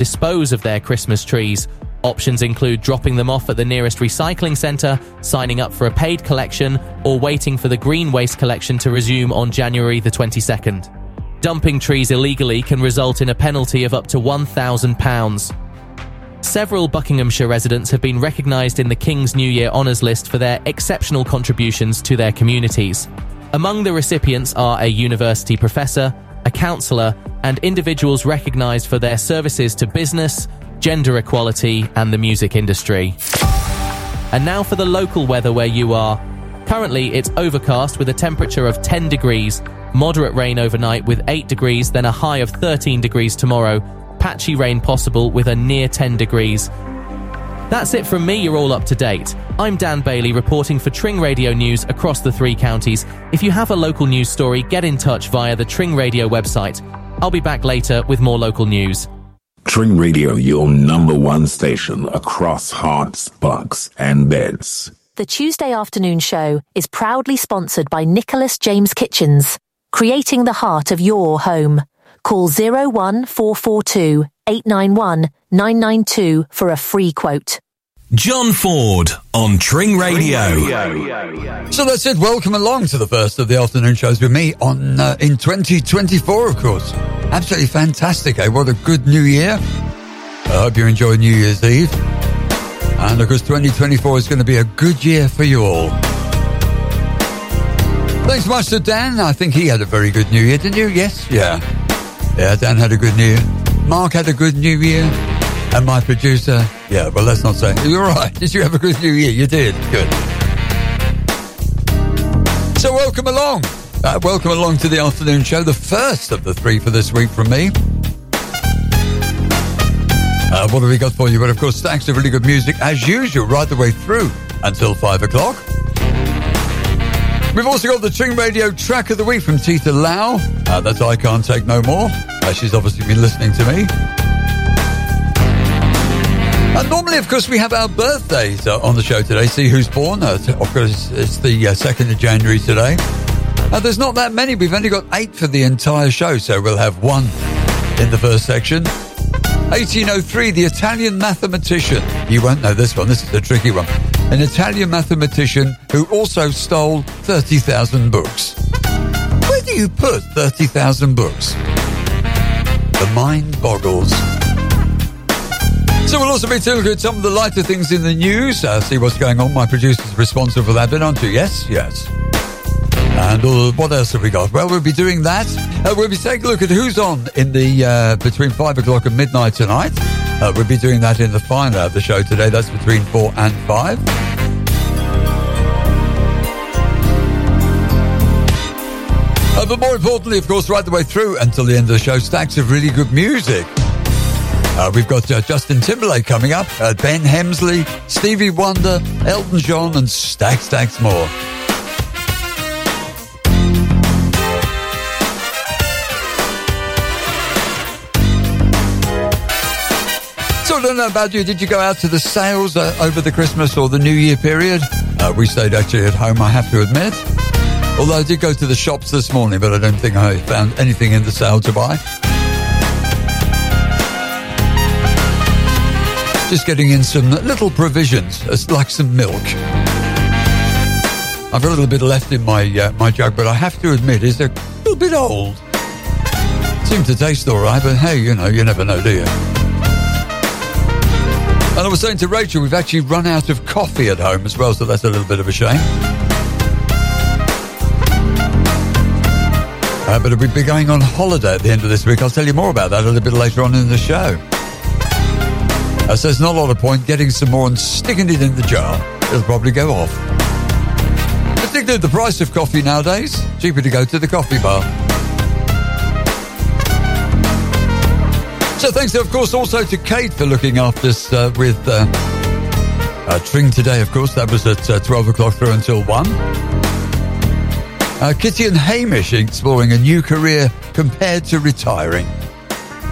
dispose of their Christmas trees. Options include dropping them off at the nearest recycling centre, signing up for a paid collection, or waiting for the green waste collection to resume on January the 22nd. Dumping trees illegally can result in a penalty of up to £1,000. Several Buckinghamshire residents have been recognised in the King's New Year Honours List for their exceptional contributions to their communities. Among the recipients are a university professor, a counsellor, and individuals recognised for their services to business, gender equality, and the music industry. And now for the local weather where you are. Currently, it's overcast with a temperature of 10 degrees, moderate rain overnight with 8 degrees, then a high of 13 degrees tomorrow, patchy rain possible with a near 10 degrees. That's it from me, you're all up to date. I'm Dan Bailey reporting for Tring Radio News across the three counties. If you have a local news story, get in touch via the Tring Radio website. I'll be back later with more local news. Tring Radio, your number one station across hearts, bucks, and beds. The Tuesday afternoon show is proudly sponsored by Nicholas James Kitchens, creating the heart of your home. Call 01442 891 992 for a free quote. John Ford on Tring Radio. So that's it. Welcome along to the first of the afternoon shows with me on uh, in 2024, of course. Absolutely fantastic. Eh? What a good new year. I hope you enjoy New Year's Eve. And of course, 2024 is going to be a good year for you all. Thanks much to Dan. I think he had a very good New Year, didn't you? Yes? Yeah. Yeah, Dan had a good New Year. Mark had a good New Year. And my producer, yeah, well, let's not say. You're right. Did you have a good New Year? You did. Good. So, welcome along. Uh, welcome along to the afternoon show, the first of the three for this week from me. Uh, what have we got for you? Well, of course, stacks of really good music as usual, right the way through until five o'clock. We've also got the Tring Radio track of the week from Tita Lau. Uh, that's I Can't Take No More. Uh, she's obviously been listening to me. And normally, of course, we have our birthdays uh, on the show today. See who's born. Uh, of course, it's the uh, 2nd of January today. Uh, there's not that many. We've only got eight for the entire show, so we'll have one in the first section. 1803, the Italian mathematician. You won't know this one. This is a tricky one. An Italian mathematician who also stole 30,000 books. Where do you put 30,000 books? The mind boggles. So we'll also be looking at some of the lighter things in the news. Uh, see what's going on. My producer's responsible for that bit, aren't you? Yes, yes. And uh, what else have we got? Well, we'll be doing that. Uh, we'll be taking a look at who's on in the uh, between five o'clock and midnight tonight. Uh, we'll be doing that in the final of the show today. That's between four and five. Uh, but more importantly, of course, right the way through until the end of the show, stacks of really good music. Uh, we've got uh, Justin Timberlake coming up, uh, Ben Hemsley, Stevie Wonder, Elton John, and stacks, stacks more. So I don't know about you. Did you go out to the sales uh, over the Christmas or the New Year period? Uh, we stayed actually at home, I have to admit. Although I did go to the shops this morning, but I don't think I found anything in the sale to buy. Just getting in some little provisions, it's like some milk. I've got a little bit left in my uh, my jug, but I have to admit, it's a little bit old. Seems to taste all right, but hey, you know, you never know, do you? And I was saying to Rachel, we've actually run out of coffee at home as well, so that's a little bit of a shame. Uh, but we'll be going on holiday at the end of this week. I'll tell you more about that a little bit later on in the show. So there's not a lot of point getting some more and sticking it in the jar. It'll probably go off. Particularly the price of coffee nowadays. Cheaper to go to the coffee bar. So thanks, of course, also to Kate for looking after us uh, with uh, uh, Tring today, of course. That was at uh, 12 o'clock through until 1. Uh, Kitty and Hamish exploring a new career compared to retiring.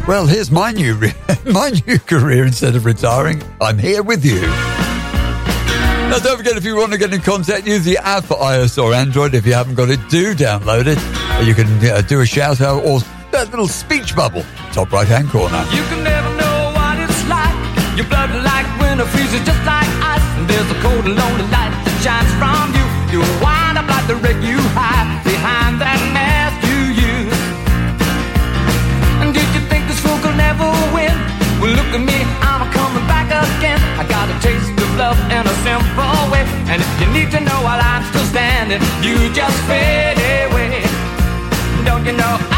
Well, here's my new re- my new career. Instead of retiring, I'm here with you. Now, don't forget if you want to get in contact, use the app for iOS or Android. If you haven't got it, do download it. You can uh, do a shout out or that little speech bubble, top right hand corner. You can never know what it's like. Your blood like winter freezes just like ice. And there's a cold and lonely light that shines from you. You wind up like the wreck you hide behind that yourself in a simple way. And if you need to know while I'm still standing, you just fade away. Don't you know? I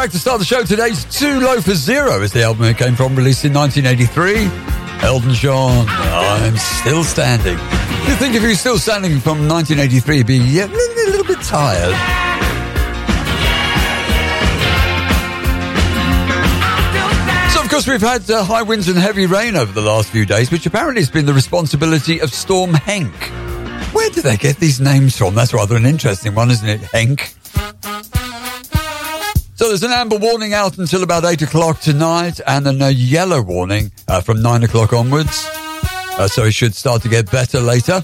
track to start the show today's Low for Zero is the album it came from, released in 1983. Elton John, I'm Still Standing. You think if you're still standing from 1983, you'd be a little bit tired. Of course, we've had uh, high winds and heavy rain over the last few days, which apparently has been the responsibility of Storm Henk. Where do they get these names from? That's rather an interesting one, isn't it? Henk there's an amber warning out until about 8 o'clock tonight and then a yellow warning uh, from 9 o'clock onwards. Uh, so it should start to get better later.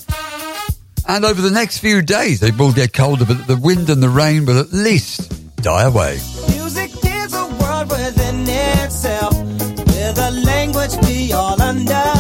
And over the next few days, it will get colder, but the wind and the rain will at least die away. Music is a world within itself, with a language we all understand.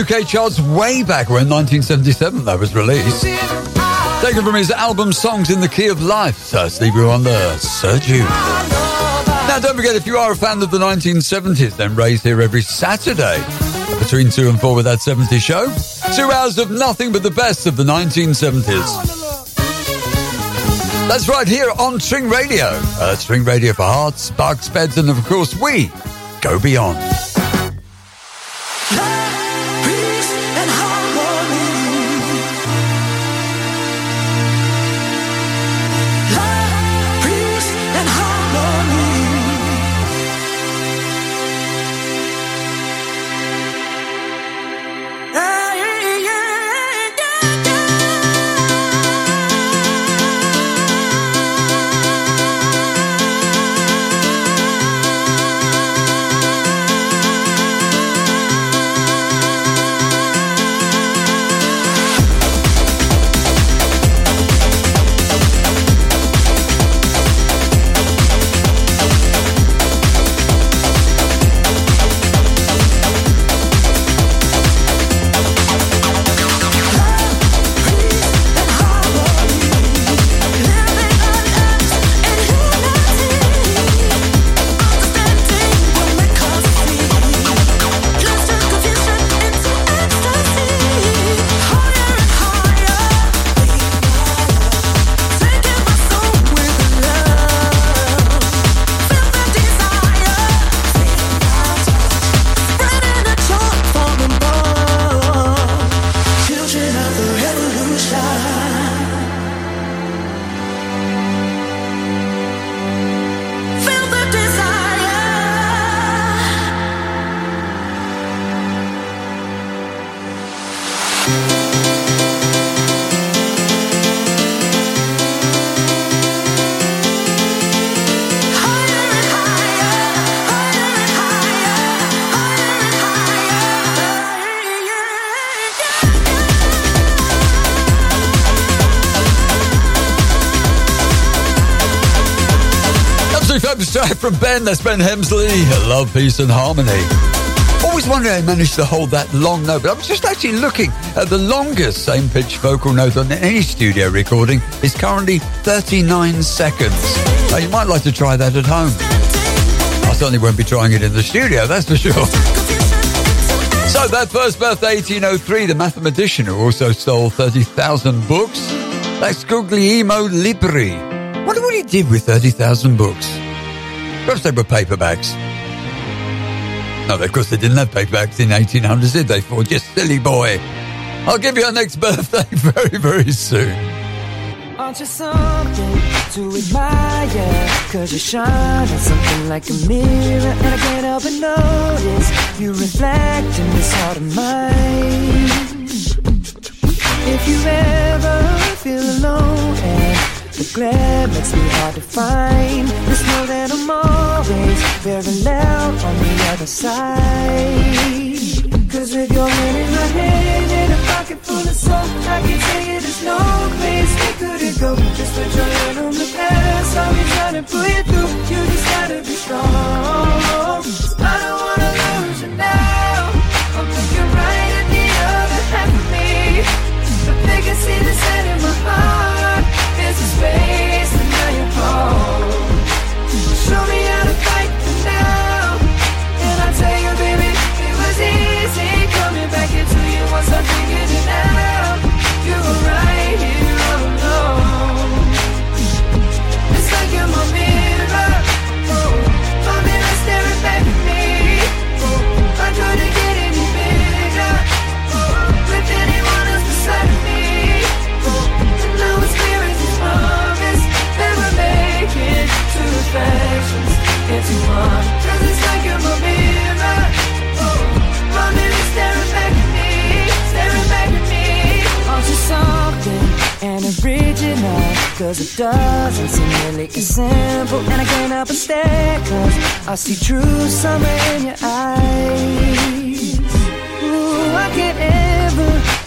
UK charts way back when 1977 that was released. Taken from his album Songs in the Key of Life, Sir Stevie Wonder, Sir Duke. Now, don't forget, if you are a fan of the 1970s, then Ray's here every Saturday between 2 and 4 with that 70s show. Two hours of nothing but the best of the 1970s. That's right here on Tring Radio. Uh, Tring Radio for hearts, Bucks, beds, and of course, we go beyond. From Ben. That's Ben Hemsley. Love, peace, and harmony. Always wondered how he managed to hold that long note, but I was just actually looking at the longest same pitch vocal note on any studio recording is currently 39 seconds. Now, you might like to try that at home. I certainly won't be trying it in the studio, that's for sure. So, that first birthday, 1803, the mathematician who also stole 30,000 books, that's Guglielmo Libri. Wonder what he did with 30,000 books. Perhaps they were paperbacks. No, of course they didn't have paperbacks in 1800s, did they? For just silly boy. I'll give you a next birthday very, very soon. Aren't you something to admire? Cause you shine on something like a mirror, and I can't help but notice you reflect in this heart of mine. If you ever feel alone the glare makes me hard to find. Just know that I'm always very loud on the other side. Cause with your hand in my hand and a pocket full of soap, I can tell you there's no place we couldn't go. Just put your hand on the past, I'll be trying to pull you through. You just gotta be strong. Original Cause it doesn't seem really as simple. And I can't help but stare Cause I see truth somewhere in your eyes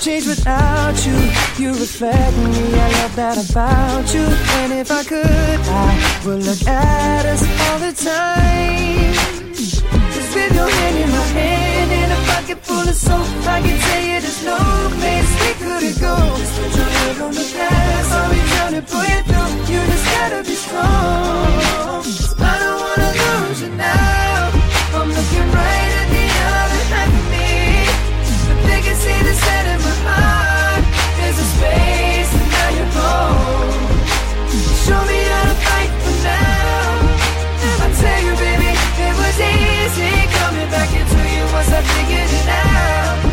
change without you. You reflect me, I love that about you. And if I could, I would look at us all the time. Just with your hand in my hand and a pocket full of soap. I can tell you there's no place we couldn't go. Just put your head on the past. I'll be trying to pull you through. You just gotta be strong. I don't wanna lose you now. I'm looking right I see the set in my mind. There's a space and now you're Show me how to fight for now. I tell you baby, it was easy Coming back into you once I figured it out.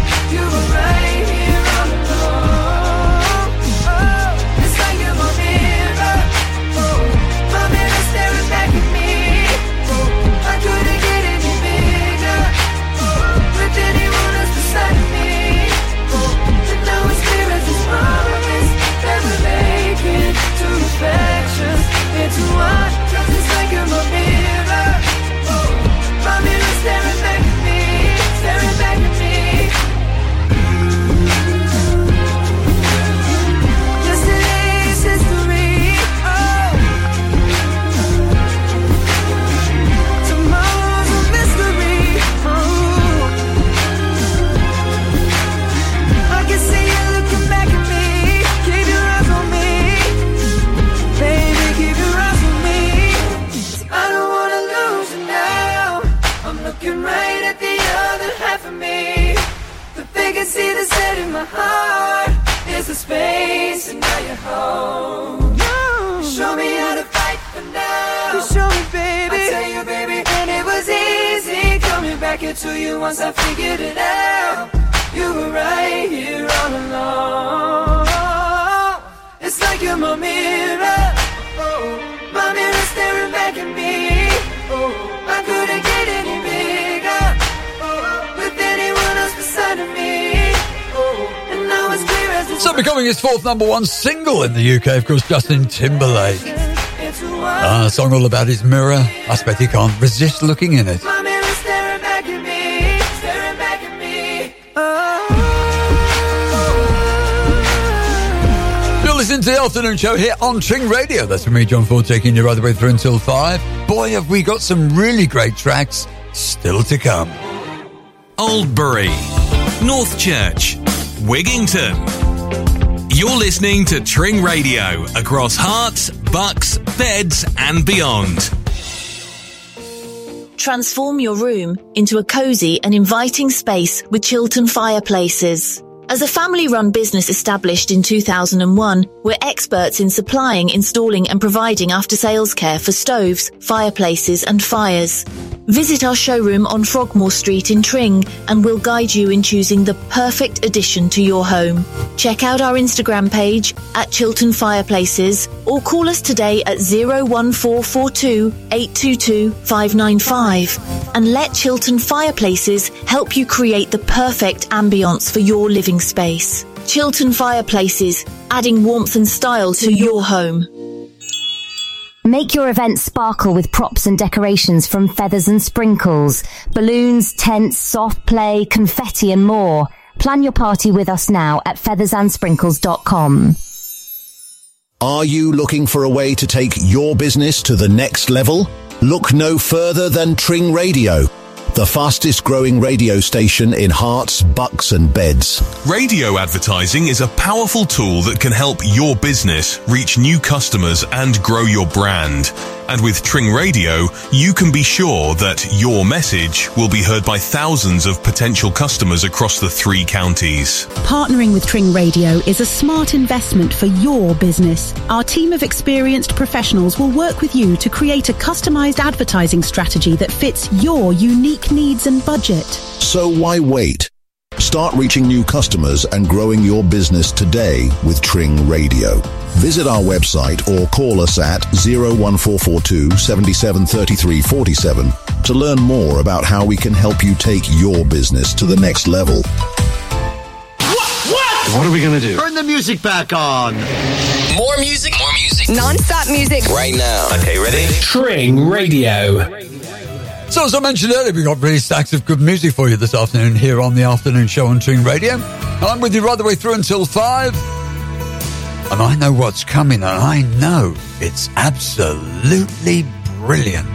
Number one single in the UK, of course, Justin Timberlake. into one. Ah, a song all about his mirror. I expect he can't resist looking in it. My mirror staring back at me, staring back at me. You're listening to the afternoon show here on Tring Radio. That's for me, John Ford, taking you right the way through until five. Boy, have we got some really great tracks still to come. Oldbury, Northchurch, Wigginton. You're listening to Tring Radio across Hearts, Bucks, Beds, and beyond. Transform your room into a cozy and inviting space with Chiltern Fireplaces. As a family run business established in 2001, we're experts in supplying, installing and providing after sales care for stoves, fireplaces and fires. Visit our showroom on Frogmore Street in Tring and we'll guide you in choosing the perfect addition to your home. Check out our Instagram page at Chiltern Fireplaces or call us today at 01442 822 595 and let Chiltern Fireplaces help you create the perfect ambience for your living space. Chiltern Fireplaces, adding warmth and style to your home. Make your event sparkle with props and decorations from Feathers and Sprinkles, balloons, tents, soft play, confetti and more. Plan your party with us now at feathersandsprinkles.com. Are you looking for a way to take your business to the next level? Look no further than Tring Radio, the fastest growing radio station in Hearts, Bucks and Beds. Radio advertising is a powerful tool that can help your business reach new customers and grow your brand. And with Tring Radio, you can be sure that your message will be heard by thousands of potential customers across the three counties. Partnering with Tring Radio is a smart investment for your business. Our team of experienced professionals will work with you to create a customized advertising strategy that fits your unique needs and budget. So why wait? Start reaching new customers and growing your business today with Tring Radio. Visit our website or call us at 01442 773347 to learn more about how we can help you take your business to the next level. What are we gonna do? Turn the music back on. More music, more music. Non-stop music. Right now. Okay, ready? Tring Radio. So, as I mentioned earlier, we've got really stacks of good music for you this afternoon here on the afternoon show on Tring Radio. And I'm with you right the way through until five. And I know what's coming, and I know it's absolutely brilliant.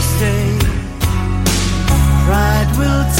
Stay. Pride will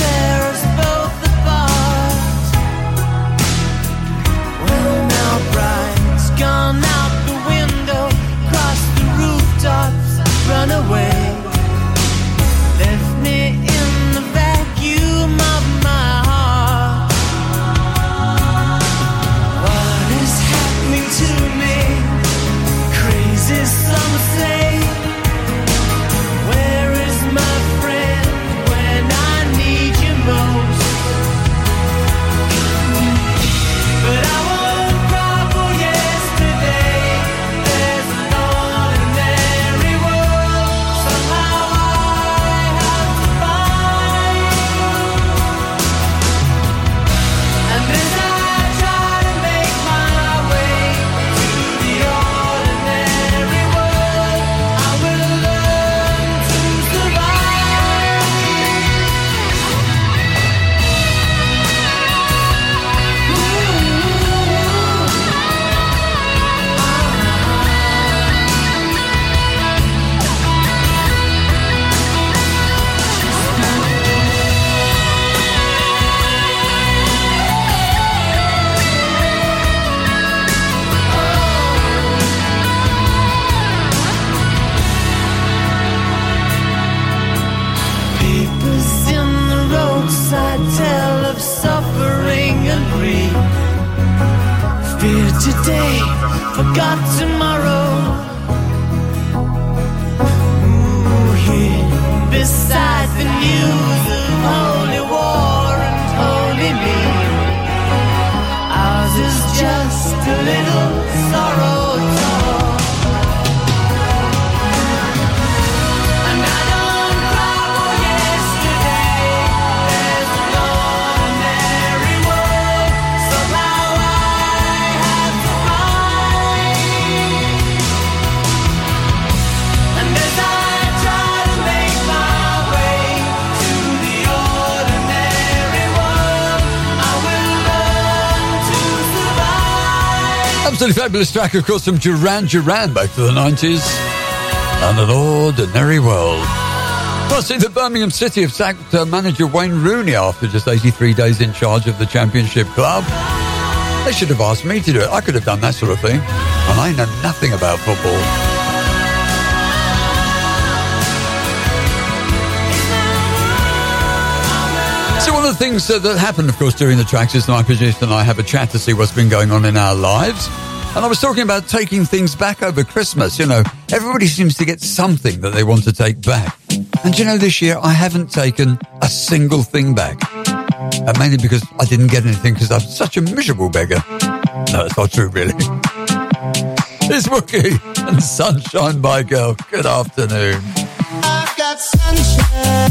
fabulous track, of course, from Duran Duran back to the 90s. And an ordinary world. Well, see, the Birmingham City have sacked uh, manager Wayne Rooney after just 83 days in charge of the Championship club. They should have asked me to do it. I could have done that sort of thing. And I know nothing about football. So one of the things uh, that happened, of course, during the tracks is that my producer and I have a chat to see what's been going on in our lives. And I was talking about taking things back over Christmas. You know, everybody seems to get something that they want to take back. And you know, this year I haven't taken a single thing back. And mainly because I didn't get anything because I'm such a miserable beggar. No, it's not true, really. It's Wookie and Sunshine by Girl. Good afternoon. I've got sunshine.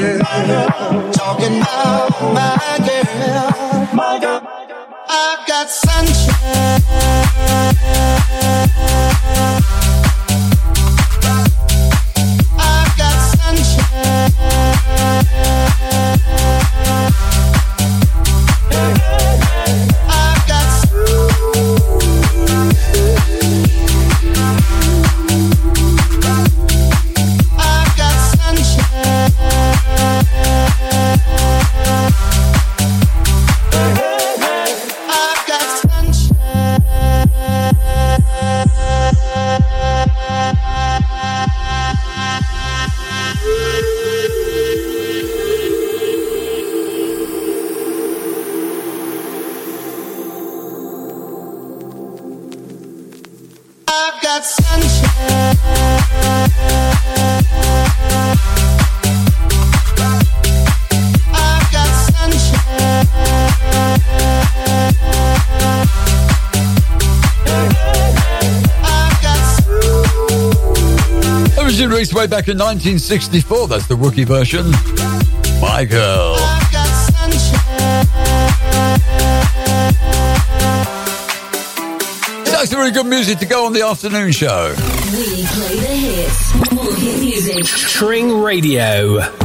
Talking about my back in 1964. That's the rookie version. My girl. That's really good music to go on the afternoon show. We play the hits. More hit music. Tring Radio.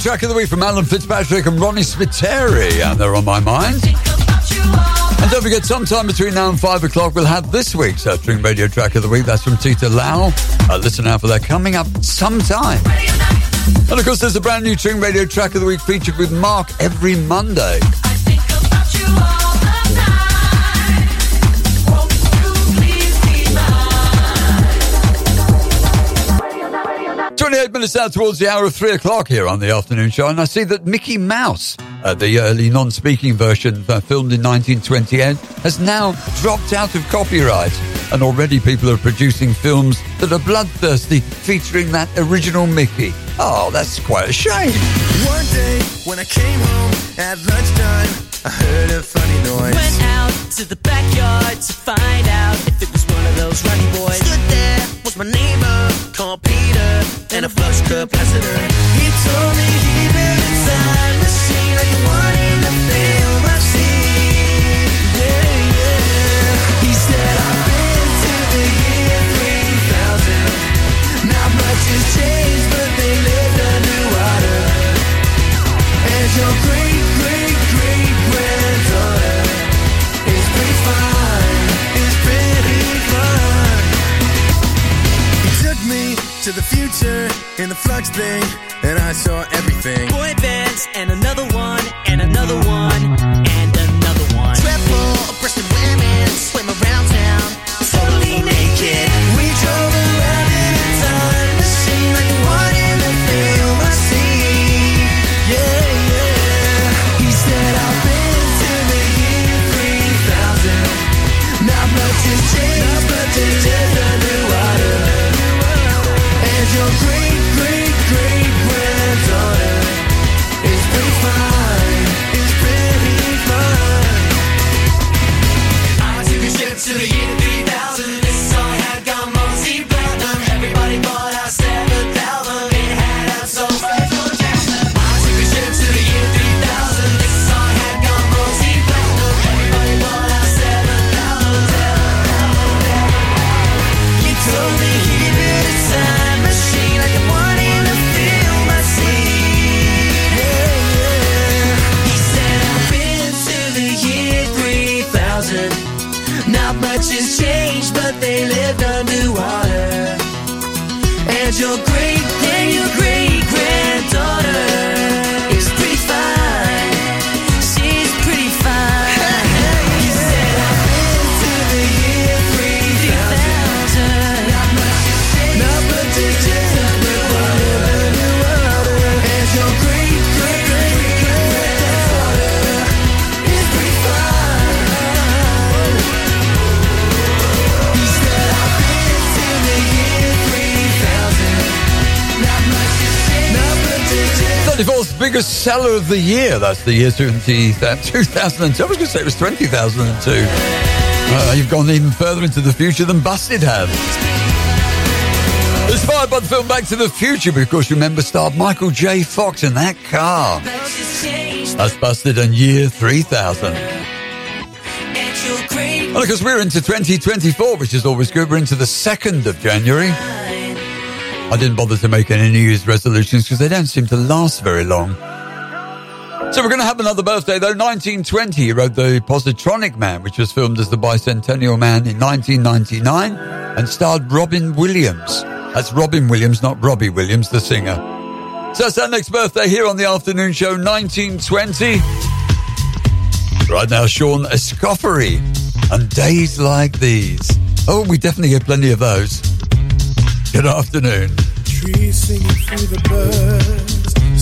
Track of the week from Alan Fitzpatrick and Ronnie Spiteri, and they're on my mind. And don't forget, sometime between now and five o'clock, we'll have this week's uh, Radio track of the week. That's from Tita Lau. Uh, listen out for that coming up sometime. And of course, there's a brand new Tring Radio track of the week featured with Mark every Monday. Minutes out towards the hour of 3 o'clock here on the afternoon show, and I see that Mickey Mouse, uh, the early non speaking version uh, filmed in 1928, has now dropped out of copyright. And already people are producing films that are bloodthirsty featuring that original Mickey. Oh, that's quite a shame. One day when I came home at lunchtime, I heard a funny noise. Went out to the of the year. That's the year 20, uh, 2002. I was going to say it was 20,002. Uh, you've gone even further into the future than Busted have. Inspired by the film Back to the Future, because remember, starred Michael J. Fox in that car. That's Busted and year 3000. Well, because we're into 2024, which is always good. We're into the 2nd of January. I didn't bother to make any New Year's resolutions because they don't seem to last very long. So we're going to have another birthday though. 1920, he wrote The Positronic Man, which was filmed as The Bicentennial Man in 1999 and starred Robin Williams. That's Robin Williams, not Robbie Williams, the singer. So that's our next birthday here on the afternoon show, 1920. Right now, Shaun Escoffery and Days Like These. Oh, we definitely get plenty of those. Good afternoon. Trees singing through the birds,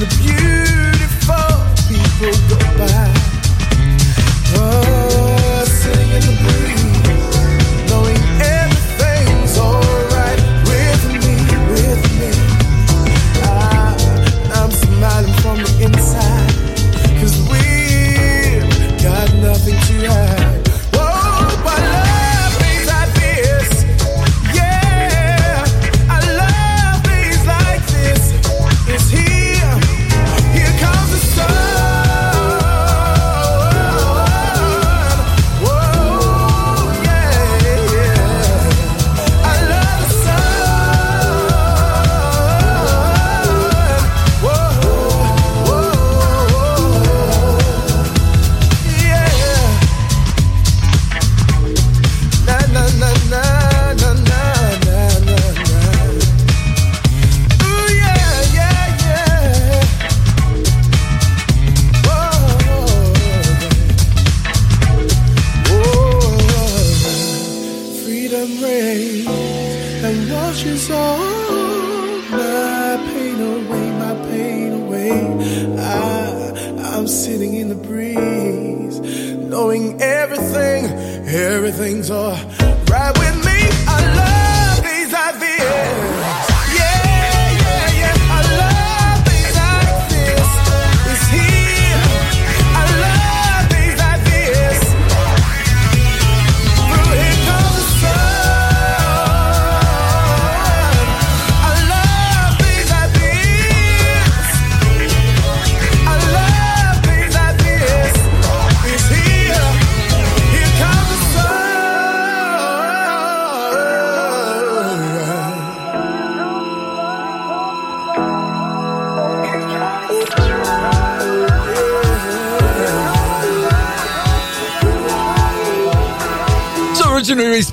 the beauty.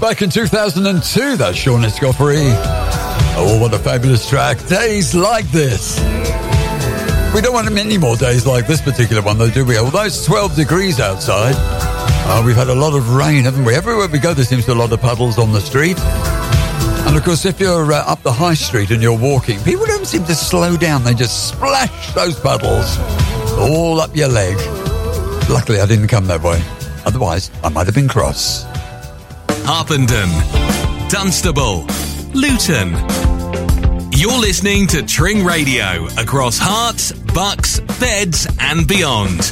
Back in 2002, that's Shaun Escoffery Oh, what a fabulous track. Days like this. We don't want many more days like this particular one, though, do we? Although it's 12 degrees outside, uh, we've had a lot of rain, haven't we? Everywhere we go, there seems to be a lot of puddles on the street. And of course, if you're uh, up the high street and you're walking, people don't seem to slow down. They just splash those puddles all up your leg. Luckily, I didn't come that way. Otherwise, I might have been cross. Harpenden, Dunstable, Luton. You're listening to Tring Radio across Herts, Bucks, Beds, and beyond.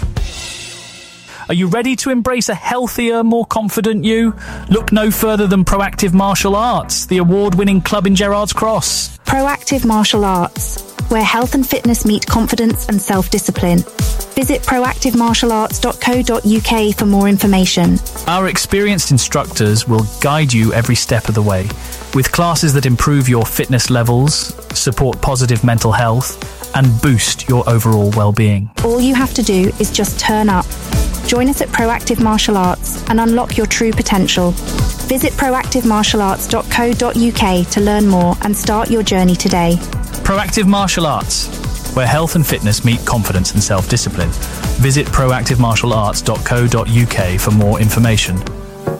Are you ready to embrace a healthier, more confident you? Look no further than Proactive Martial Arts, the award winning club in Gerrards Cross. Proactive Martial Arts, where health and fitness meet confidence and self discipline. Visit proactivemartialarts.co.uk for more information. Our experienced instructors will guide you every step of the way with classes that improve your fitness levels, support positive mental health, and boost your overall well being. All you have to do is just turn up. Join us at Proactive Martial Arts and unlock your true potential. Visit proactivemartialarts.co.uk to learn more and start your journey today. Proactive Martial Arts, where health and fitness meet confidence and self discipline. Visit proactivemartialarts.co.uk for more information.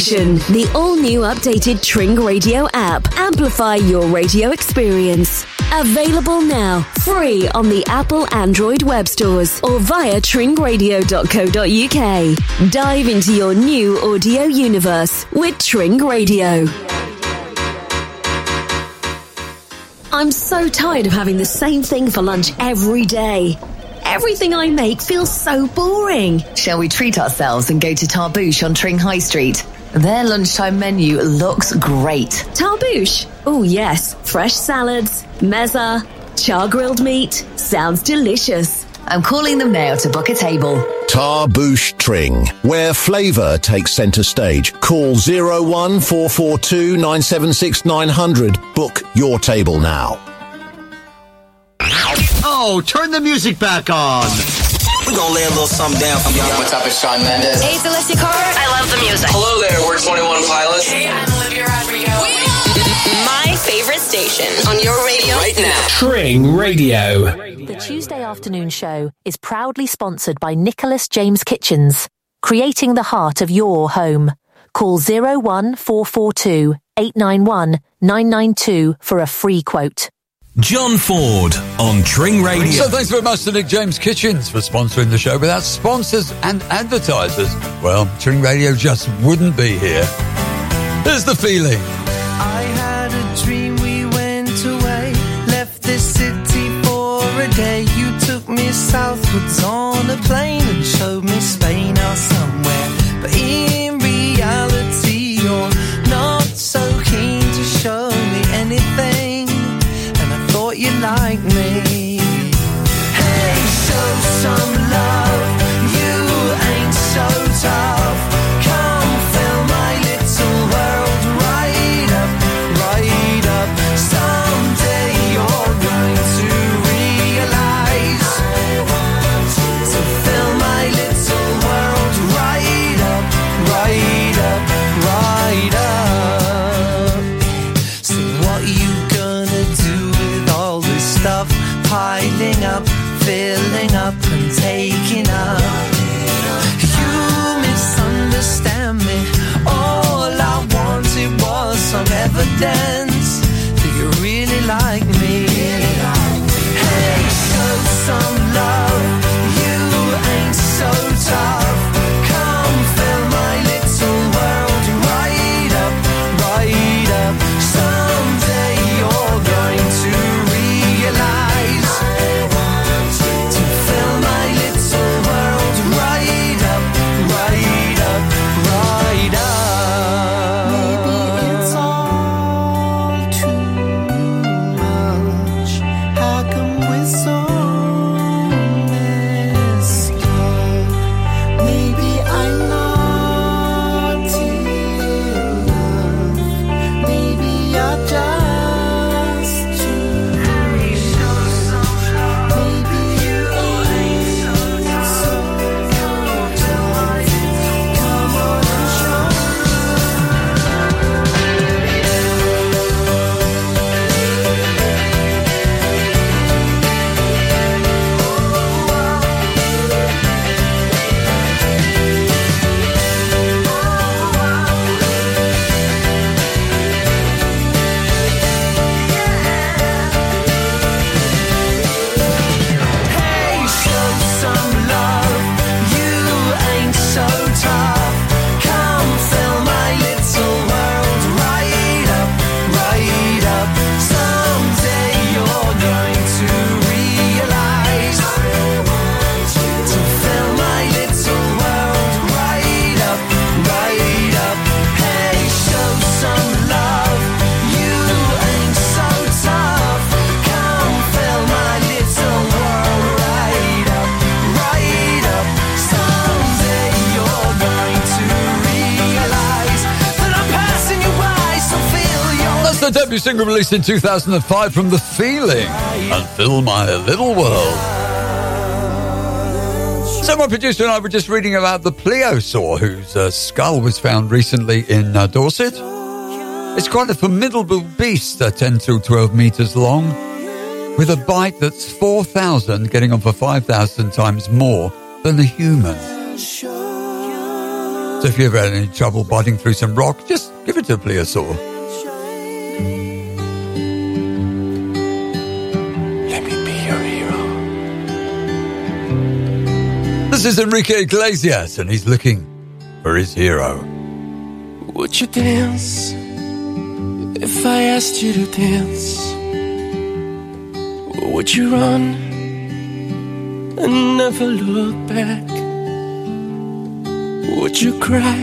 The all new updated Tring Radio app. Amplify your radio experience. Available now, free on the Apple Android web stores or via tringradio.co.uk. Dive into your new audio universe with Tring Radio. I'm so tired of having the same thing for lunch every day. Everything I make feels so boring. Shall we treat ourselves and go to Tarbouche on Tring High Street? Their lunchtime menu looks great. Tarbouche? Oh, yes. Fresh salads, mezza, char grilled meat. Sounds delicious. I'm calling them now to book a table. Tarbouche Tring, where flavour takes centre stage. Call 01442 976 900. Book your table now. Oh, turn the music back on. We're gonna lay a little something down for y'all. What's up, it's Shawn Mendes. Hey, Celestia Carter. I love the music. Hello there, we're 21 Pilots. Hey, I'm Olivia Rodrigo. My favorite station on your radio right now. Tring Radio. The Tuesday afternoon show is proudly sponsored by Nicholas James Kitchens, creating the heart of your home. Call 01442 891 992 for a free quote. John Ford on Tring Radio. So thanks very much to Nick James Kitchens for sponsoring the show. Without sponsors and advertisers, well, Tring Radio just wouldn't be here. Here's the feeling. I had a dream we went away, left the city for a day. You took me southwards on a plane and showed me Spain or somewhere. But in evidence debut single released in 2005 from The Feeling and Fill My Little World. So my producer and I were just reading about the plesiosaur whose uh, skull was found recently in uh, Dorset. It's quite a formidable beast, uh, 10 to 12 meters long, with a bite that's 4,000, getting on for 5,000 times more than a human. So if you ever had any trouble biting through some rock, just give it to a plesiosaur. This is Enrique Iglesias, and he's looking for his hero. Would you dance if I asked you to dance? Or would you run and never look back? Would you cry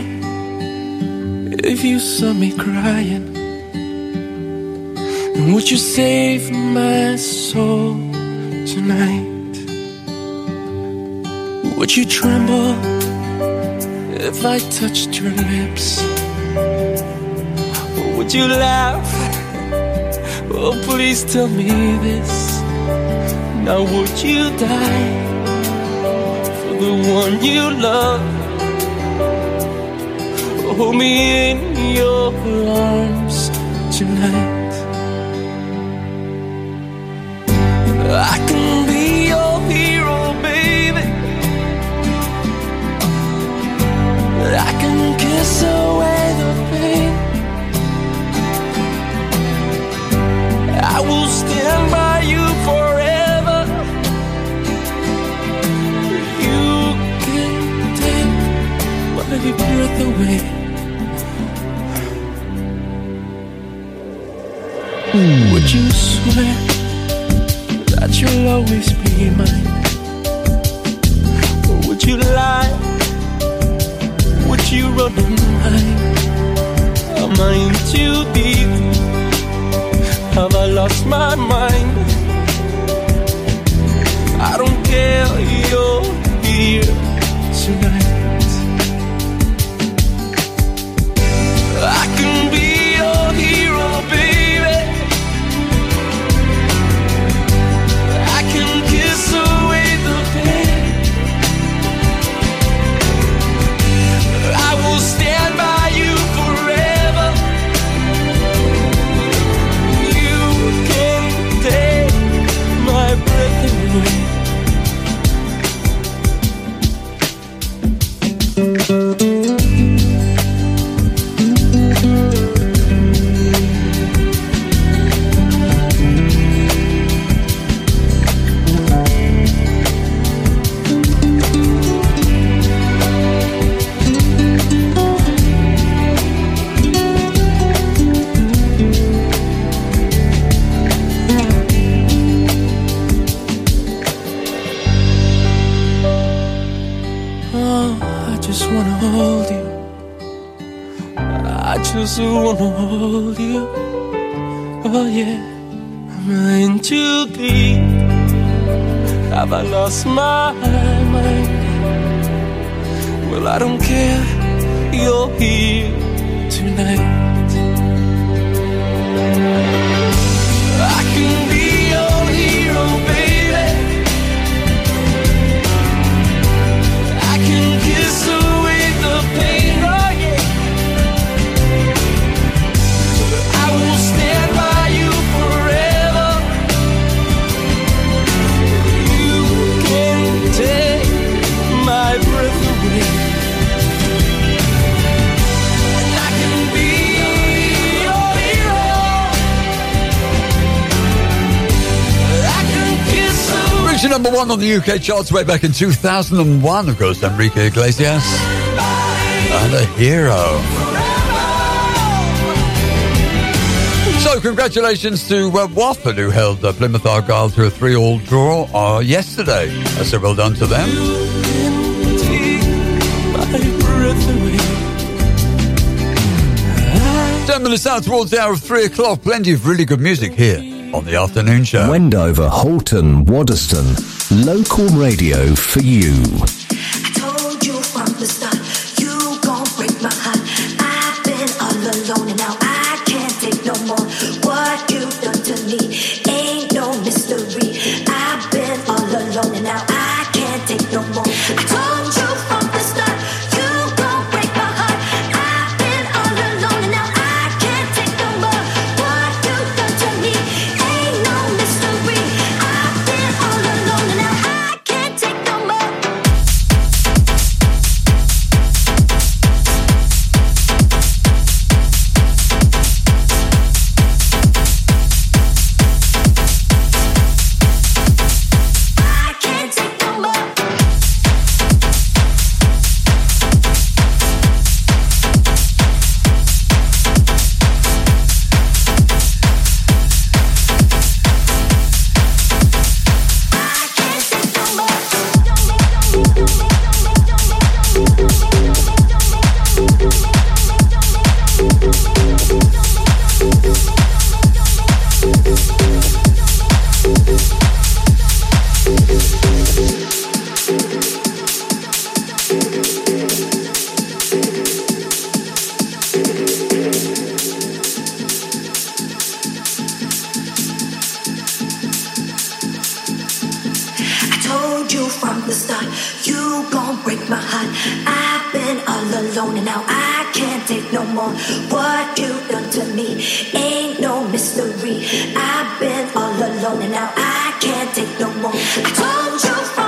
if you saw me crying? And would you save my soul tonight? Would you tremble if I touched your lips? Or would you laugh? Oh, please tell me this. Now, would you die for the one you love? Hold me in your arms tonight. Kiss away the pain. I will stand by you forever. You can take my breath away. Would you swear that you'll always be mine? Or would you lie? You run and hide? Am I in too deep? Have I lost my mind? I don't care, you're here on the UK charts way back in 2001, of course, Enrique Iglesias. And a hero. So, congratulations to uh, Watford, who held uh, Plymouth Argyle to a three-all draw uh, yesterday. Uh, so well done to them. Ten minutes out towards the hour of three o'clock. Plenty of really good music here on the afternoon show. Wendover, Halton, Waddesdon. Local radio for you. Take no more. What you done to me ain't no mystery. I've been all alone and now I can't take no more. I told you from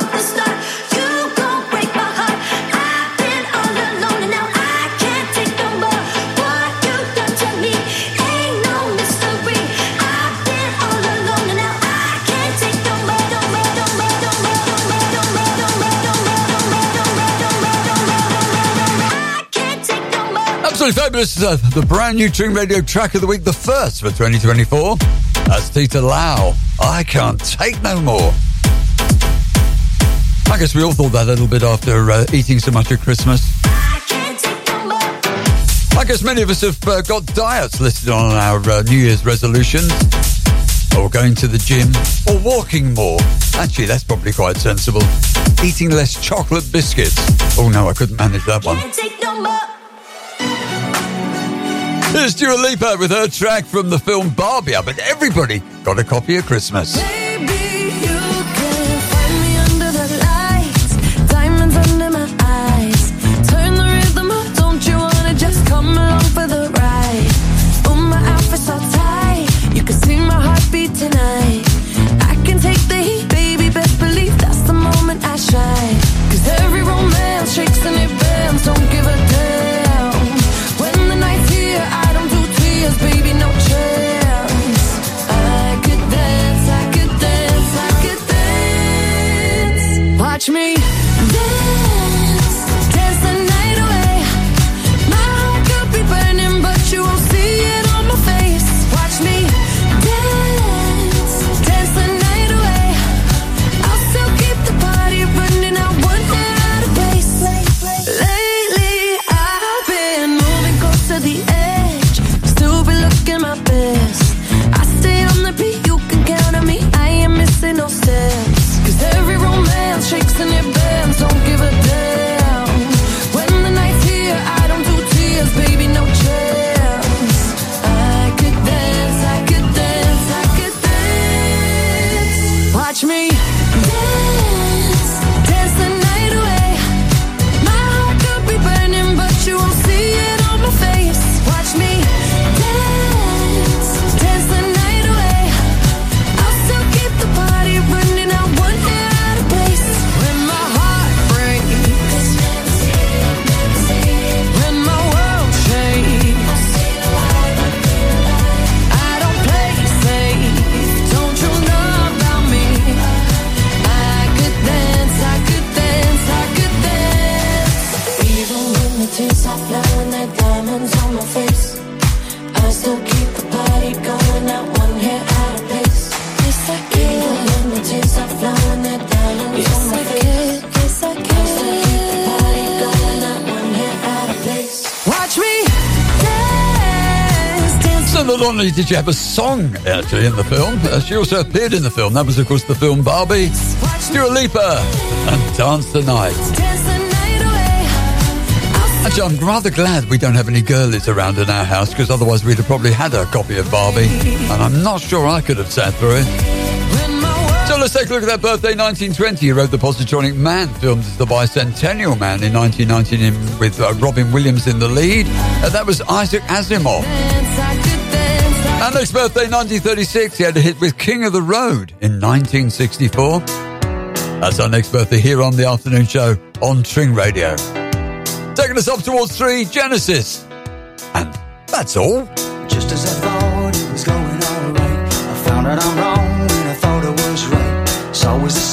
Fabulous. Uh, the brand new Tring Radio track of the week, the first for 2024. That's Tita Lau. I can't take no more. I guess we all thought that a little bit after uh, eating so much at Christmas. I guess many of us have uh, got diets listed on our uh, New Year's resolutions, or going to the gym, or walking more. Actually, that's probably quite sensible. Eating less chocolate biscuits. Oh no, I couldn't manage that one. Here's Dua Lipa with her track from the film Barbie. I bet everybody got a copy of Christmas. Not only did you have a song actually in the film, uh, she also appeared in the film. That was, of course, the film Barbie. Dua Lipa and Dance the Night. dance the night. Actually, I'm rather glad we don't have any girlies around in our house because otherwise we'd have probably had a copy of Barbie, and I'm not sure I could have sat through it. So let's take a look at that birthday 1920. He wrote The Positronic Man, filmed as the Bicentennial Man in 1919 with uh, Robin Williams in the lead. Uh, that was Isaac Asimov. And next birthday 1936, he had a hit with King of the Road in 1964. That's our next birthday here on the afternoon show on Tring Radio. Taking us up towards three, Genesis. And that's all. Just as I thought it was going alright, I found out I'm wrong when I thought was right. The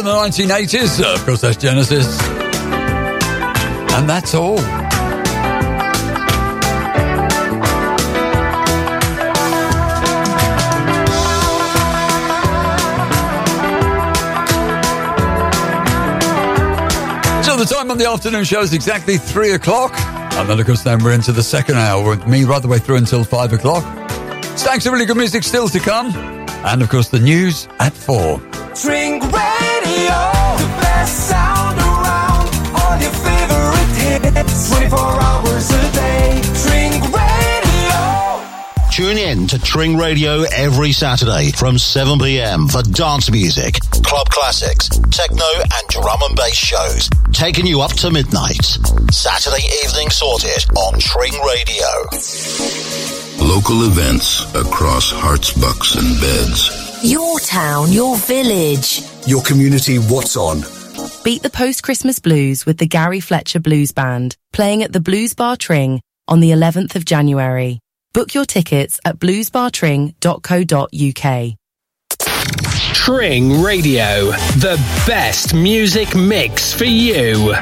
to the 1980s. Uh, that's Genesis. And that's all. So the time on the afternoon show is exactly three o'clock. And then, of course, then we're into the second hour with me right the way through until five o'clock. Stacks of really good music still to come. And, of course, the news at four. Drink Tune in to Tring Radio every Saturday from 7 p.m. for dance music, club classics, techno, and drum and bass shows, taking you up to midnight. Saturday evening sorted on Tring Radio. Local events across Herts, bucks, and beds. Your town, your village. Your community, what's on? Beat the post Christmas blues with the Gary Fletcher Blues Band, playing at the Blues Bar Tring on the 11th of January. Book your tickets at bluesbartring.co.uk. Tring Radio, the best music mix for you.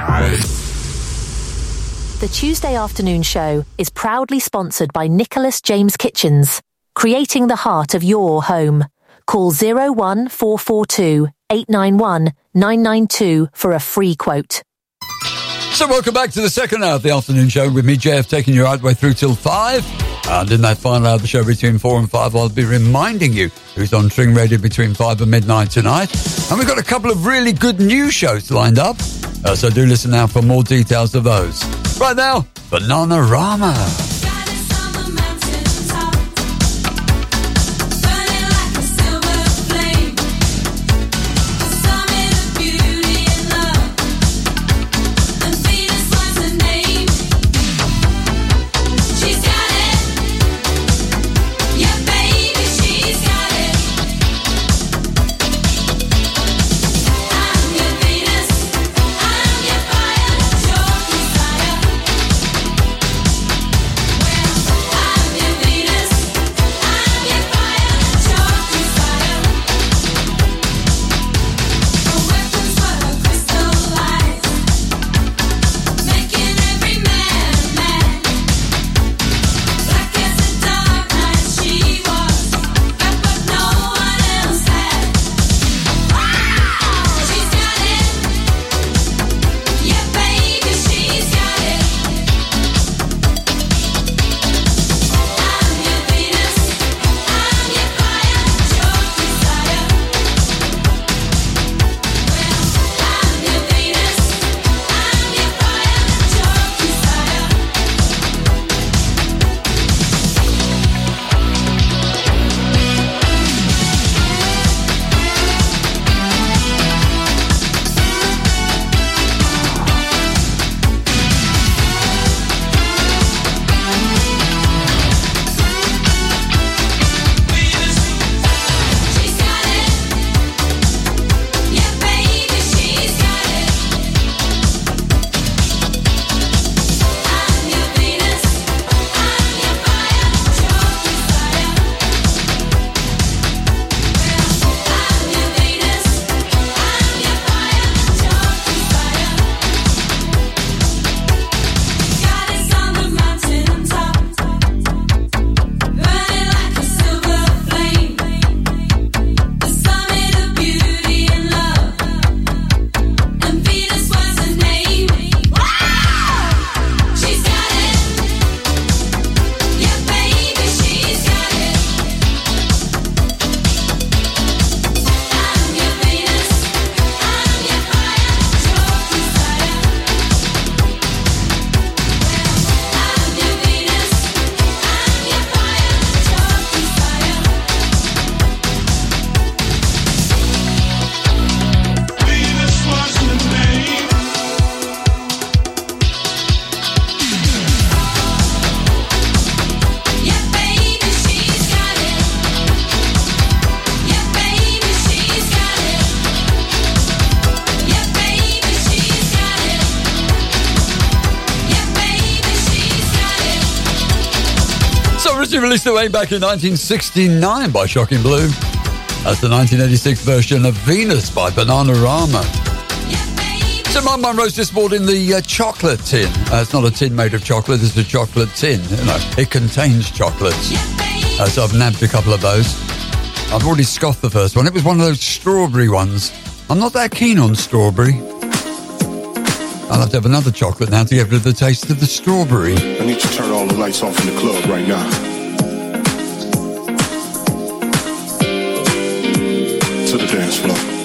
The Tuesday afternoon show is proudly sponsored by Nicholas James Kitchens, creating the heart of your home. Call 01442 891 992 for a free quote. So, welcome back to the second hour of the afternoon show with me, JF, taking you right the way through till five. And in that final hour of the show between four and five, I'll be reminding you who's on Tring Radio between five and midnight tonight. And we've got a couple of really good new shows lined up. Uh, so, do listen now for more details of those. Right now, Bananarama. Back in 1969 by Shocking Blue. That's the 1986 version of Venus by Bananarama. So my mum roast this morning the uh, chocolate tin. Uh, it's not a tin made of chocolate, it's a chocolate tin. You know, it contains chocolates. Uh, so I've nabbed a couple of those. I've already scoffed the first one. It was one of those strawberry ones. I'm not that keen on strawberry. I'll have to have another chocolate now to get rid of the taste of the strawberry. I need to turn all the lights off in the club right now. Dance floor.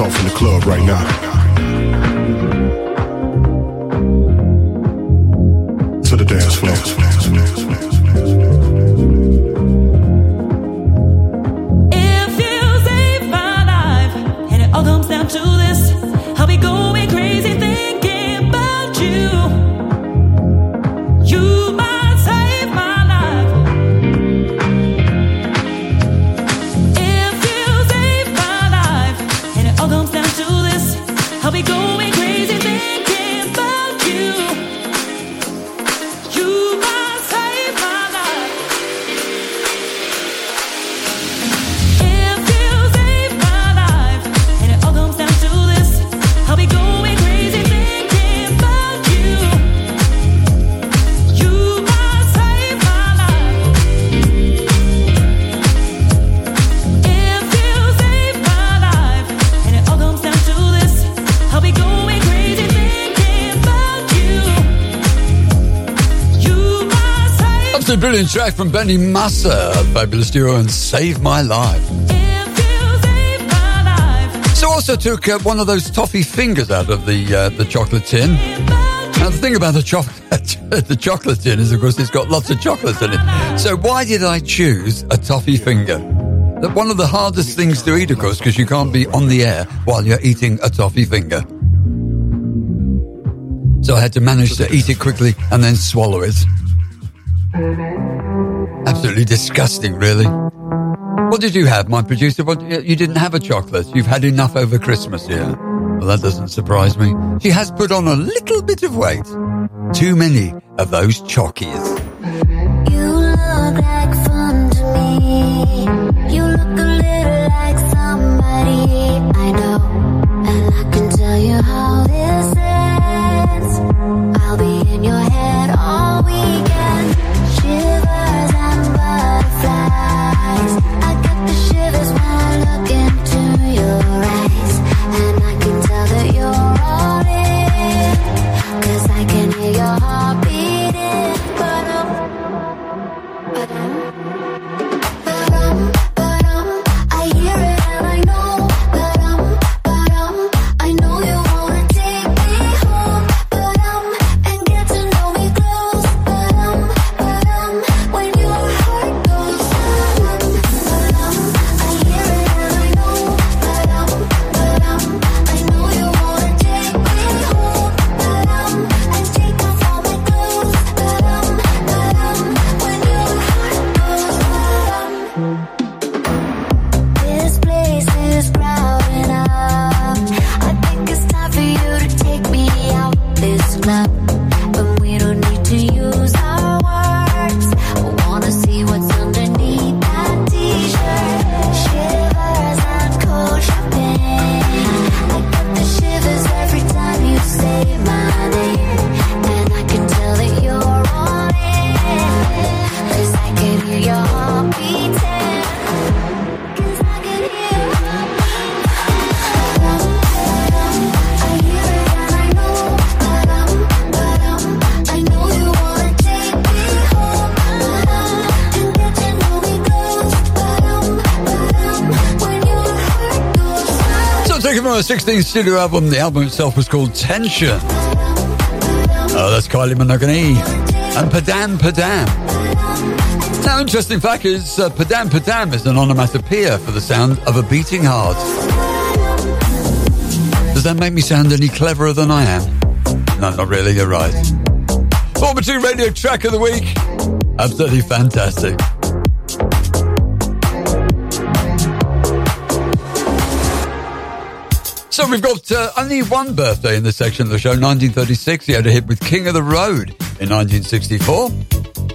Off in the club right now. Brilliant track from Benny Massa, fabulous duo, and Save My Life. So also took uh, one of those toffee fingers out of the uh, the chocolate tin. Now the thing about the chocolate the chocolate tin is, of course, it's got lots of chocolates in it. So why did I choose a toffee finger? That one of the hardest things to eat, of course, because you can't be on the air while you're eating a toffee finger. So I had to manage to eat it quickly and then swallow it. Absolutely disgusting, really. What did you have, my producer? What, you didn't have a chocolate. You've had enough over Christmas, yeah? Well, that doesn't surprise me. She has put on a little bit of weight. Too many of those chockies. 16th studio album. The album itself was called Tension. Oh, that's Kylie Minogue and Padam Padam. Now, interesting fact is uh, Padam Padam is an onomatopoeia for the sound of a beating heart. Does that make me sound any cleverer than I am? No, not really, you're right. Former 2 radio track of the week. Absolutely fantastic. So we've got uh, only one birthday in this section of the show. 1936, he had a hit with King of the Road in 1964.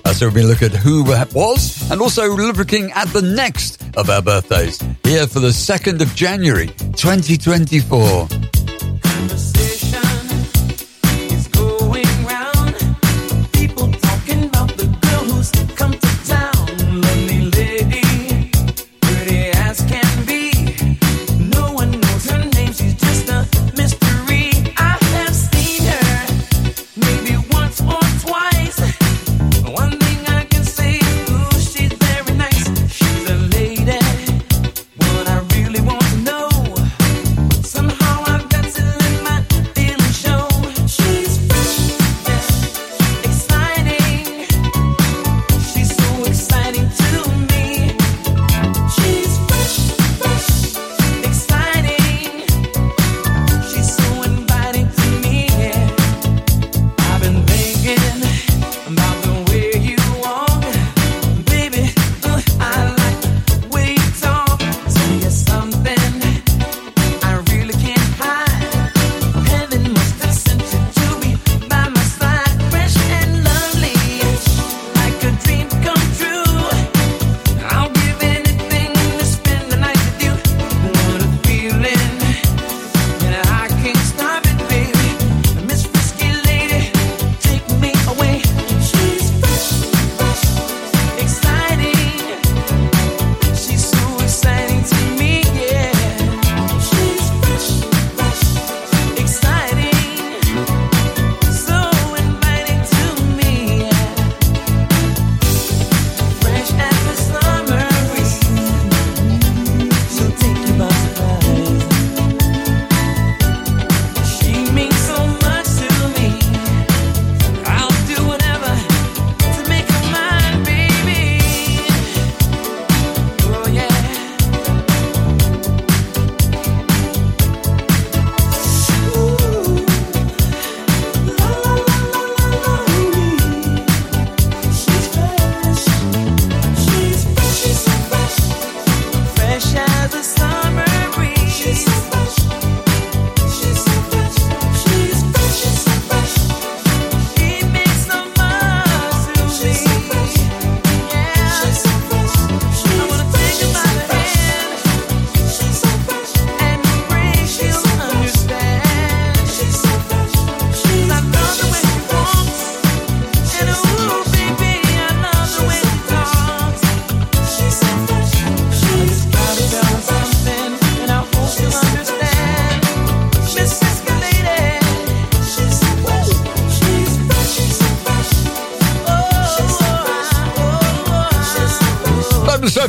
Uh, so be looking at who that was and also looking at the next of our birthdays here for the 2nd of January 2024.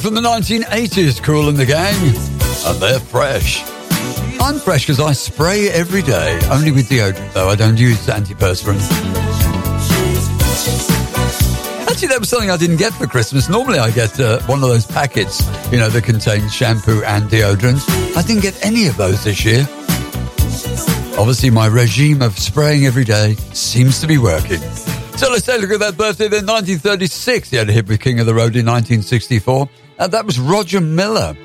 From the 1980s, Kool and the Gang. And they're fresh. I'm fresh because I spray every day, only with deodorant though. I don't use antiperspirant. Actually, that was something I didn't get for Christmas. Normally, I get uh, one of those packets, you know, that contains shampoo and deodorant. I didn't get any of those this year. Obviously, my regime of spraying every day seems to be working. So let's take a look at that birthday then. 1936, he had a hit with King of the Road in 1964. And that was Roger Miller.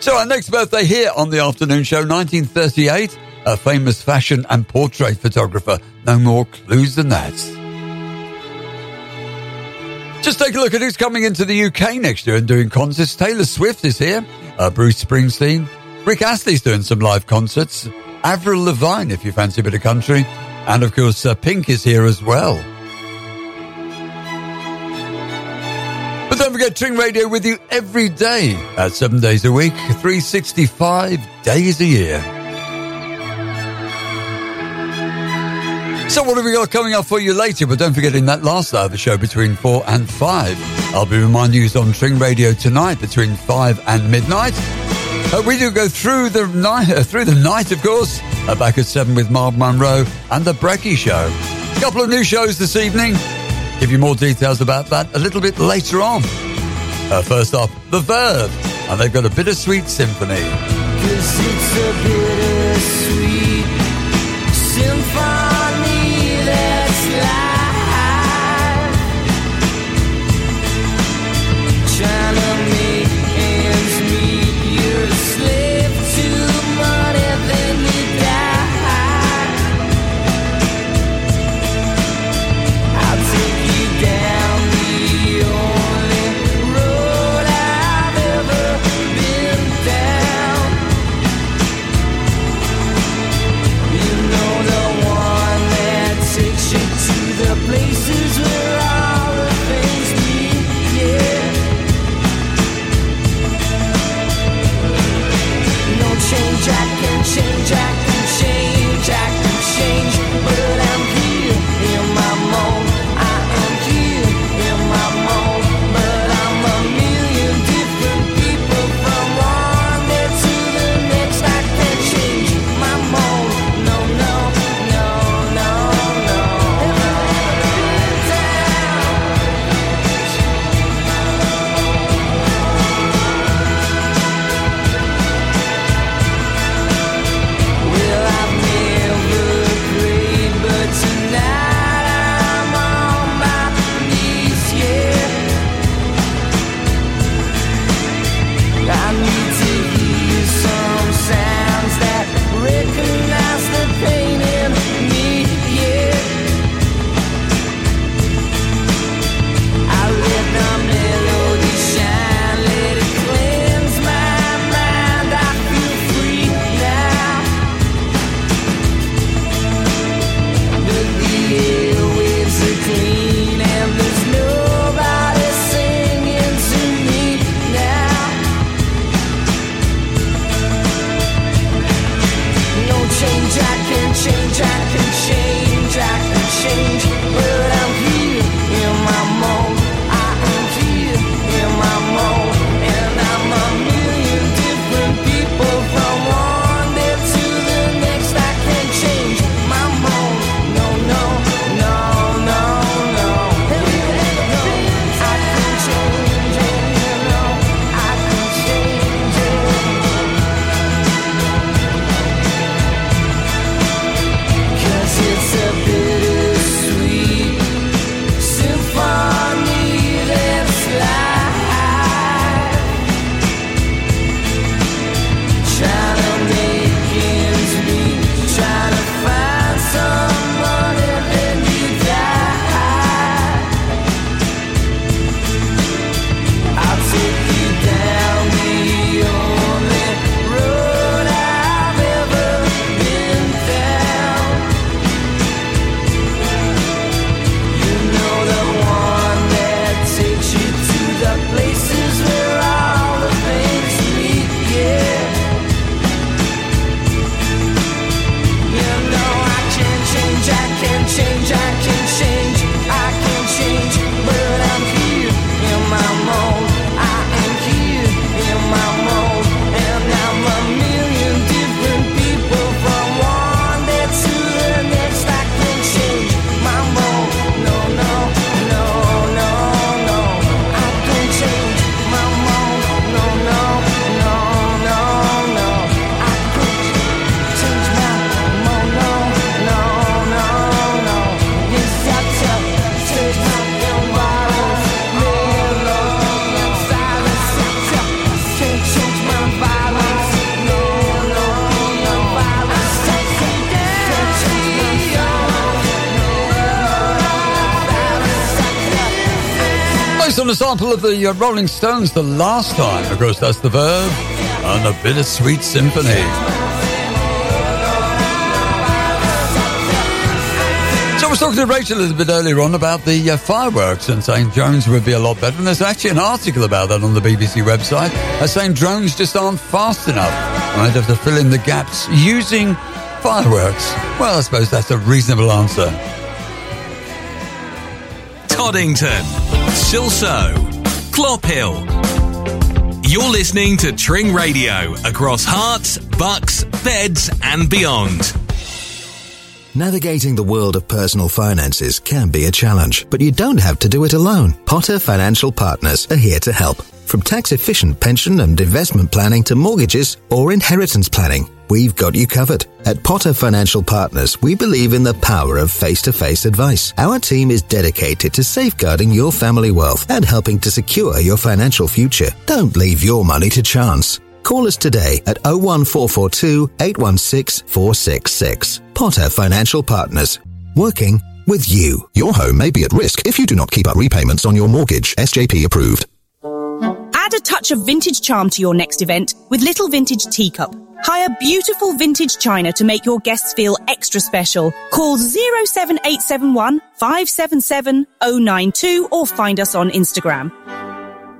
So our next birthday here on the afternoon show, 1938, a famous fashion and portrait photographer. No more clues than that. Just take a look at who's coming into the UK next year and doing concerts. Taylor Swift is here. Uh, Bruce Springsteen. Rick Astley's doing some live concerts. Avril Lavigne, if you fancy a bit of country. And of course, uh, Pink is here as well. forget Tring Radio with you every day at seven days a week, 365 days a year. So, what have we got coming up for you later? But don't forget, in that last hour of the show between 4 and 5, I'll be reminding you on Tring Radio tonight between 5 and midnight. Uh, we do go through the night, uh, through the night, of course. Uh, back at seven with Marv Monroe and the Brecky Show. A couple of new shows this evening. Give you more details about that a little bit later on. Uh, first off, The Verve, and they've got a bittersweet symphony. Cause it's a bittersweet A sample of the uh, Rolling Stones the last time. Of course, that's the Verve and a bittersweet symphony. So I was talking to Rachel a little bit earlier on about the uh, fireworks and saying drones would be a lot better. And there's actually an article about that on the BBC website uh, saying drones just aren't fast enough. And I'd have to fill in the gaps using fireworks. Well, I suppose that's a reasonable answer. Toddington. Silsoe, Clop Hill. You're listening to Tring Radio across Herts, Bucks, Beds, and beyond. Navigating the world of personal finances can be a challenge, but you don't have to do it alone. Potter Financial Partners are here to help. From tax efficient pension and investment planning to mortgages or inheritance planning, we've got you covered. At Potter Financial Partners, we believe in the power of face to face advice. Our team is dedicated to safeguarding your family wealth and helping to secure your financial future. Don't leave your money to chance. Call us today at 01442 816 466. Potter Financial Partners. Working with you. Your home may be at risk if you do not keep up repayments on your mortgage. SJP approved. A touch of vintage charm to your next event with Little Vintage Teacup. Hire beautiful vintage china to make your guests feel extra special. Call 07871 577 092 or find us on Instagram.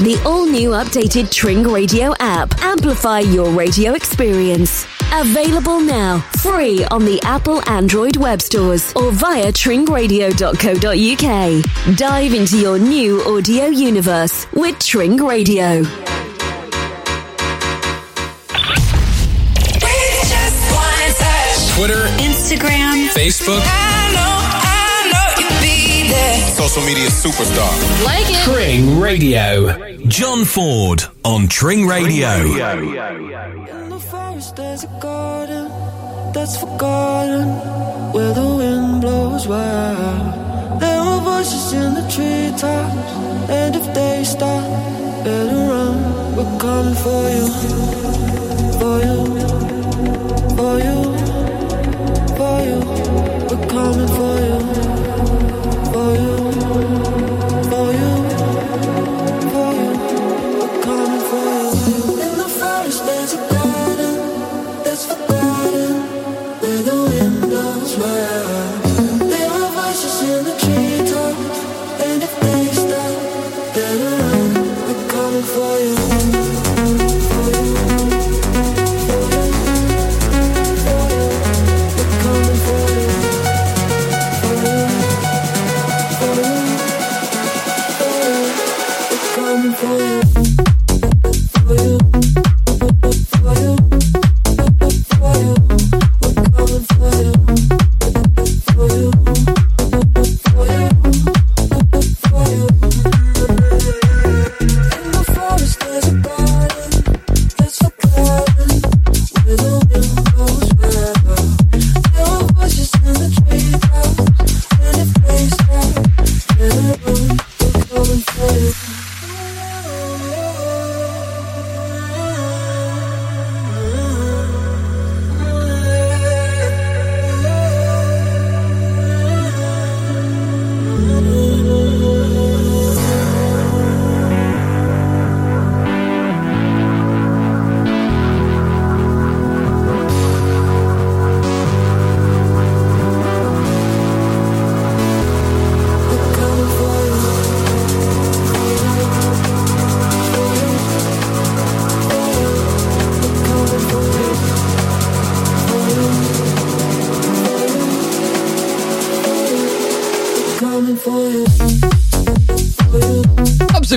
The all new updated Tring Radio app. Amplify your radio experience. Available now, free on the Apple Android web stores or via tringradio.co.uk. Dive into your new audio universe with Tring Radio. Twitter, Instagram, Facebook, social media superstar. Like it. Tring Radio. John Ford on Tring Radio. In the forest there's a garden that's forgotten where the wind blows wild. There are voices in the treetops, and if they stop, better run. We're coming for you, for you, for you, for you. We're coming for you,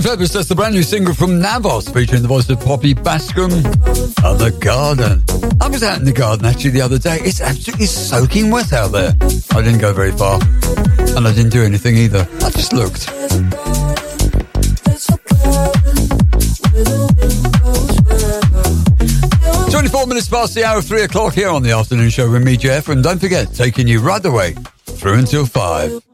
Fabulous. That's the brand new single from Navos featuring the voice of Poppy Baskcomb on the garden. I was out in the garden actually the other day. It's absolutely soaking wet out there. I didn't go very far and I didn't do anything either. I just looked. 24 minutes past the hour of 3 o'clock here on the afternoon show with me, Jeff. And don't forget, taking you right away through until 5.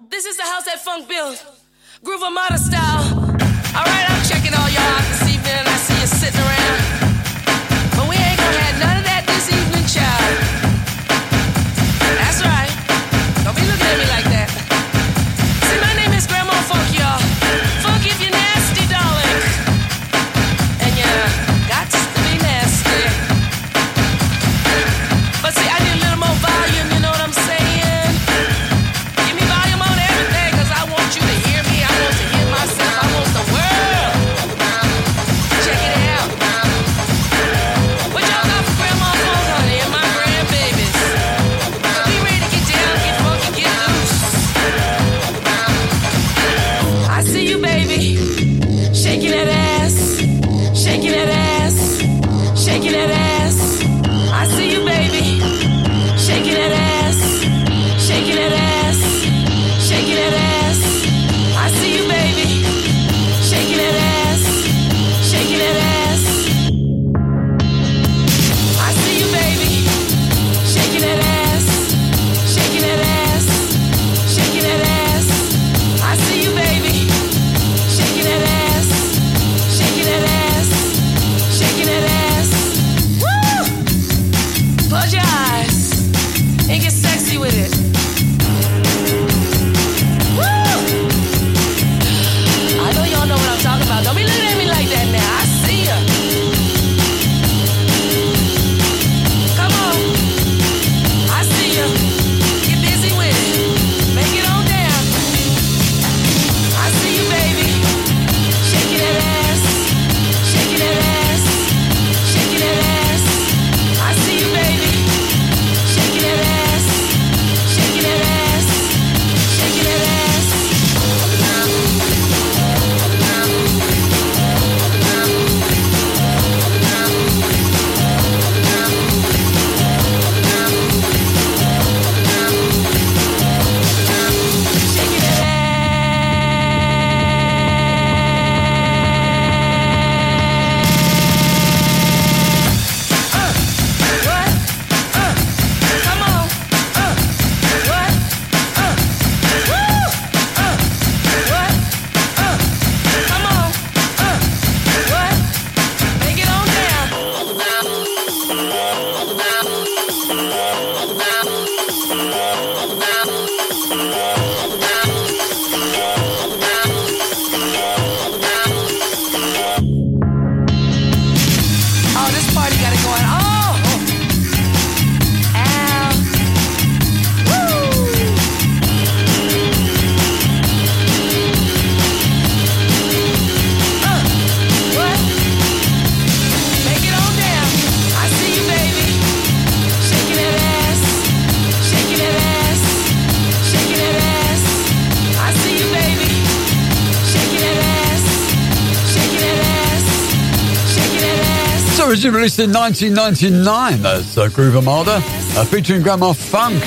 released in 1999. That's uh, Groove Armada uh, featuring Gram'ma Funk.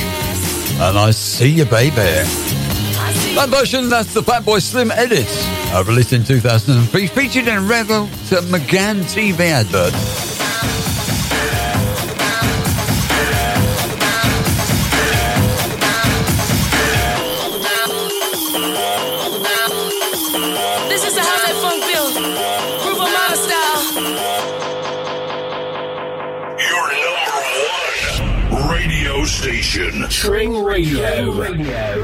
And I See You Baby. That version, that's the Fatboy Slim edit, uh, released in 2003, featured in Revel to McGann TV adverts. Radio. Radio.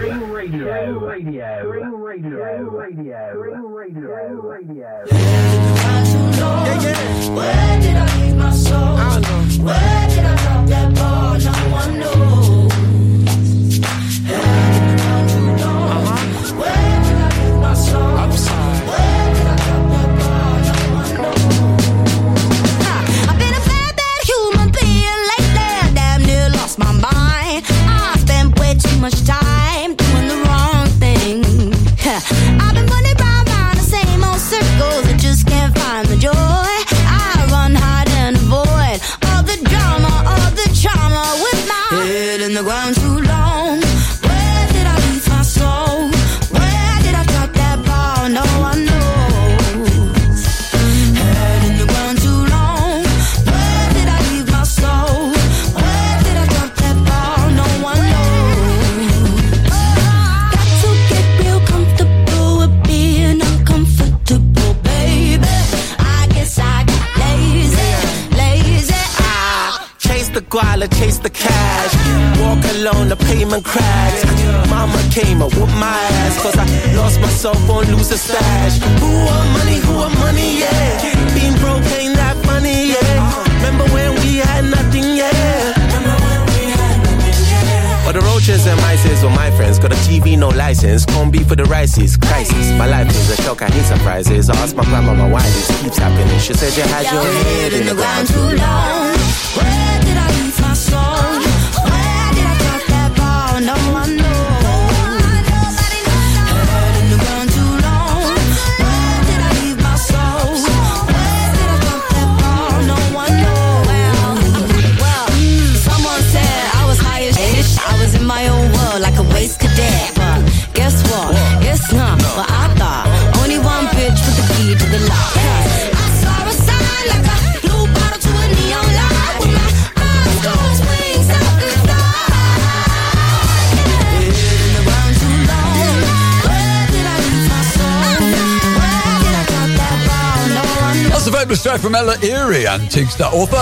takes the author.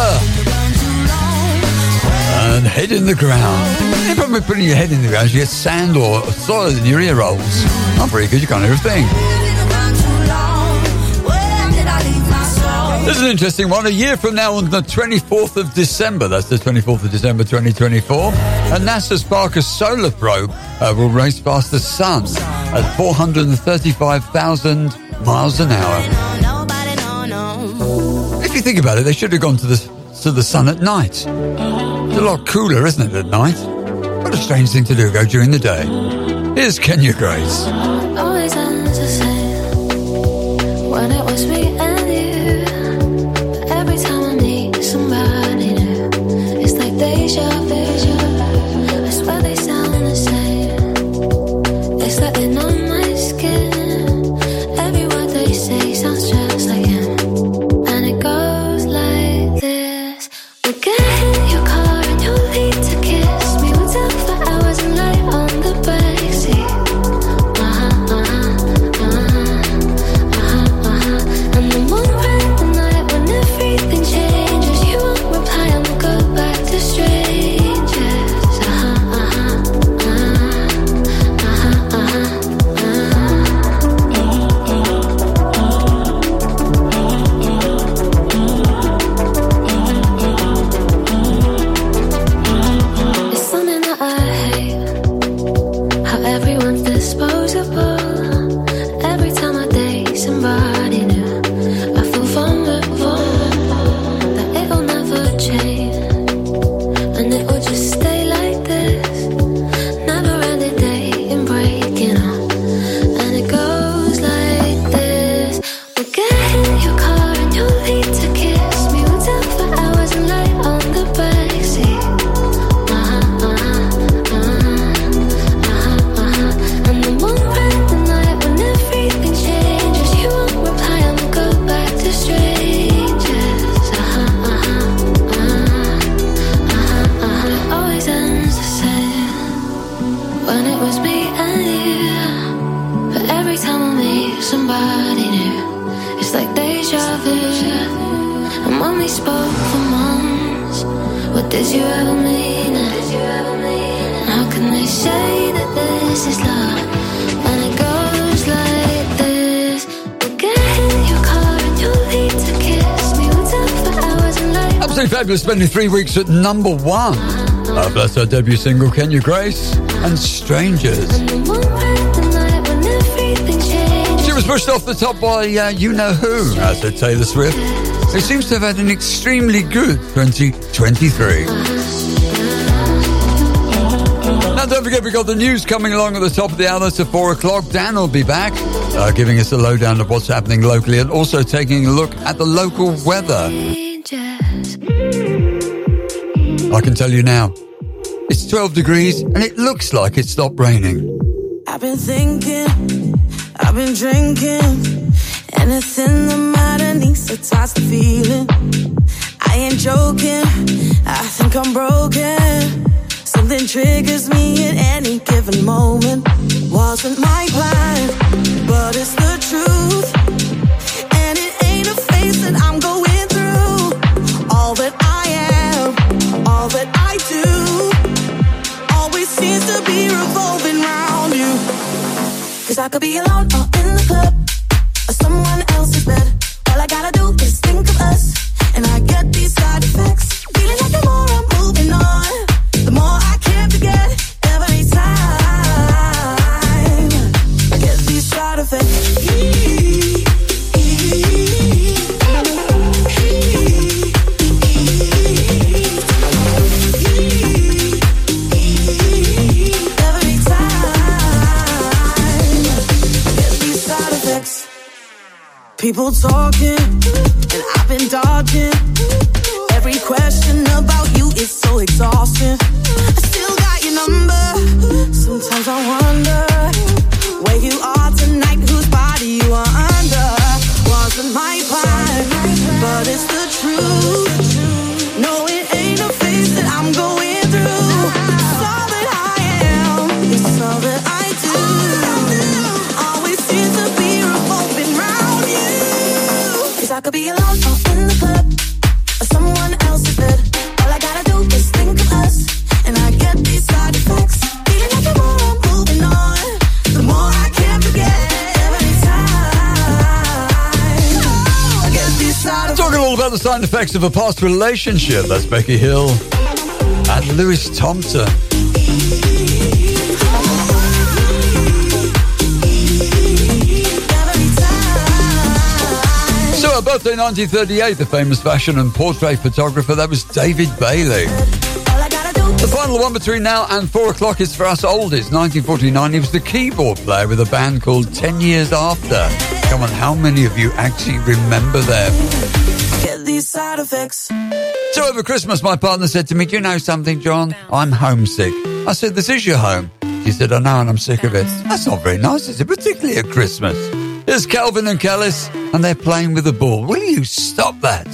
And head in the ground. You're probably putting your head in the ground you get sand or soil in your ear rolls. Not very good, you can't hear a thing. This is an interesting one. A year from now, on the 24th of December, that's the 24th of December 2024, a NASA's Parker solar probe uh, will race past the sun at 435,000 miles an hour you think about it, they should have gone to the, to the sun at night. It's a lot cooler, isn't it, at night? What a strange thing to do, go during the day. Here's Kenya Grace. Always ends the same when it was me. What did you ever mean? And how can they say that this is love when it goes like this? We'll get in your car and you'll leave to kiss me. We'll talk for hours and like. Absolutely fabulous, spending three weeks at number one. Uh, that's her debut single, Kenya Grace, and Strangers. She was pushed off the top by uh, You Know Who, as said Taylor Swift, who seems to have had an extremely good 2023. Now, don't forget, we've got the news coming along at the top of the hour to four o'clock. Dan will be back, uh, giving us a lowdown of what's happening locally and also taking a look at the local weather. I can tell you now, it's 12 degrees and it looks like it stopped raining. I've been thinking, I've been drinking. Anything to touch the feeling. I ain't joking, I think I'm broken. Something triggers me at any given moment. Wasn't my plan, but it's the truth. And it ain't a phase that I'm going through. All that I am, all that I do, always seems to be revolving around you. Cause I could be alone or of a past relationship. That's Becky Hill and Lewis Thompson. So, her birthday 1938, the famous fashion and portrait photographer, that was David Bailey. The final one between now and four o'clock is for us oldies. 1949, he was the keyboard player with a band called 10 Years After. Come on, how many of you actually remember them? Side effects. So over Christmas, my partner said to me, Do you know something, John? I'm homesick. I said, This is your home. She said, I know, and I'm sick of it. That's not very nice, is it? Particularly at Christmas. Here's Calvin and Kelis, and they're playing with the ball. Will you stop that?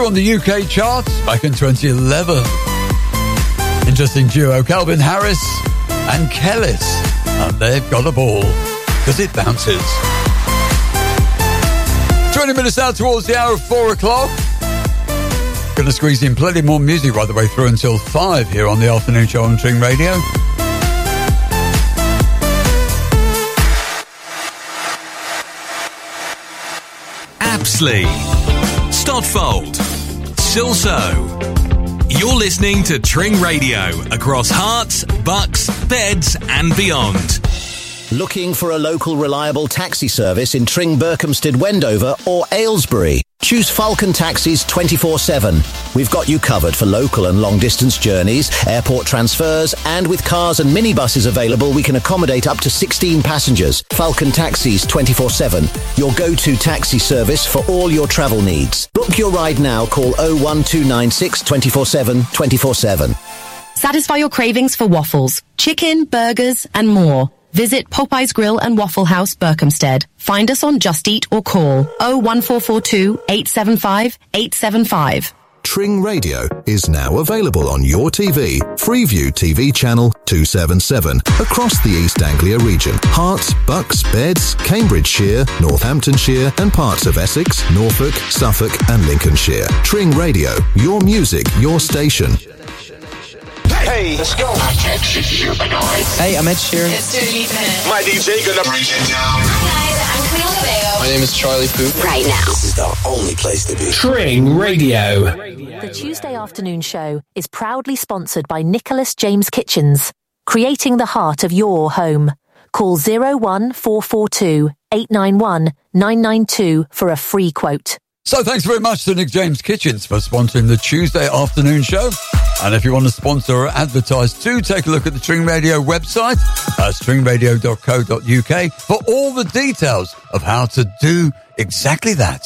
Two on the UK charts back in 2011. Interesting duo, Calvin Harris and Kelis. And they've got a ball because it bounces. 20 minutes out towards the hour of 4 o'clock. Going to squeeze in plenty more music right the way through until 5 here on the afternoon show on Tring Radio. Apsley, Stotfold, Silsoe. You're listening to Tring Radio across Herts, Bucks, Beds, and beyond. Looking for a local reliable taxi service in Tring, Berkhamsted, Wendover or Aylesbury? Choose Falcon Taxis 24-7. We've got you covered for local and long distance journeys, airport transfers, and with cars and minibuses available, we can accommodate up to 16 passengers. Falcon Taxis 24-7. Your go-to taxi service for all your travel needs. Book your ride now. Call 01296 24-7 24-7. Satisfy your cravings for waffles, chicken, burgers, and more. Visit Popeye's Grill and Waffle House, Berkhamsted. Find us on Just Eat or call 01442 875 875. Tring Radio is now available on your TV, Freeview TV channel 277, across the East Anglia region. Herts, Bucks, Beds, Cambridgeshire, Northamptonshire, and parts of Essex, Norfolk, Suffolk, and Lincolnshire. Tring Radio, your music, your station. Hey, let's go. Hey, I'm Ed Sheeran. It's Dua Lipa. My DJ gonna bring it down. I'm Camila Cabello. My name is Charlie Puth. Right now. This is the only place to be. Tring Radio. The Tuesday afternoon show is proudly sponsored by Nicholas James Kitchens, creating the heart of your home. Call 01442 891 992 for a free quote. So thanks very much to Nick James Kitchens for sponsoring the Tuesday afternoon show. And if you want to sponsor or advertise too, take a look at the Tring Radio website, uh, tringradio.co.uk for all the details of how to do exactly that.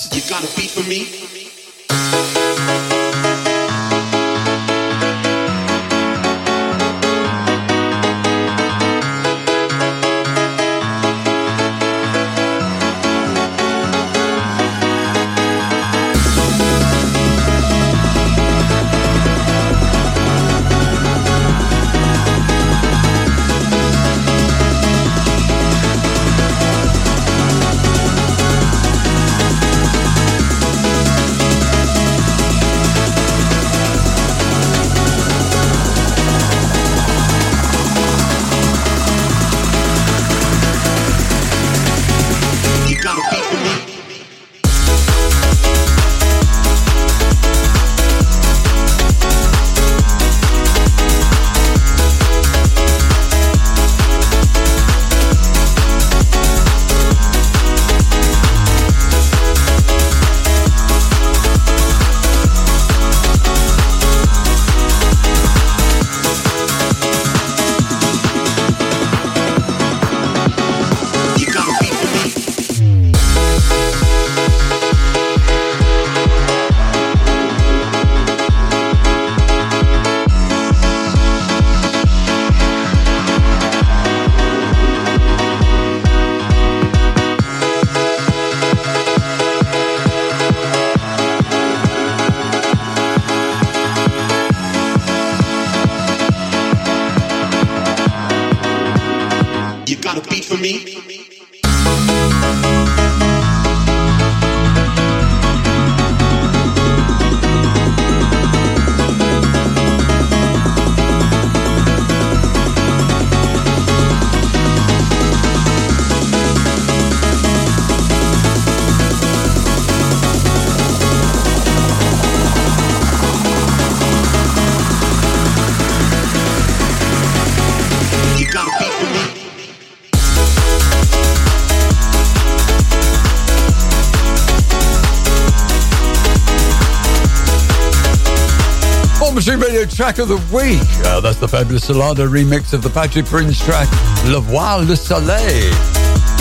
Track of the week. Uh, that's the fabulous Solardo remix of the Patrick Prinz track Le Voir le Soleil.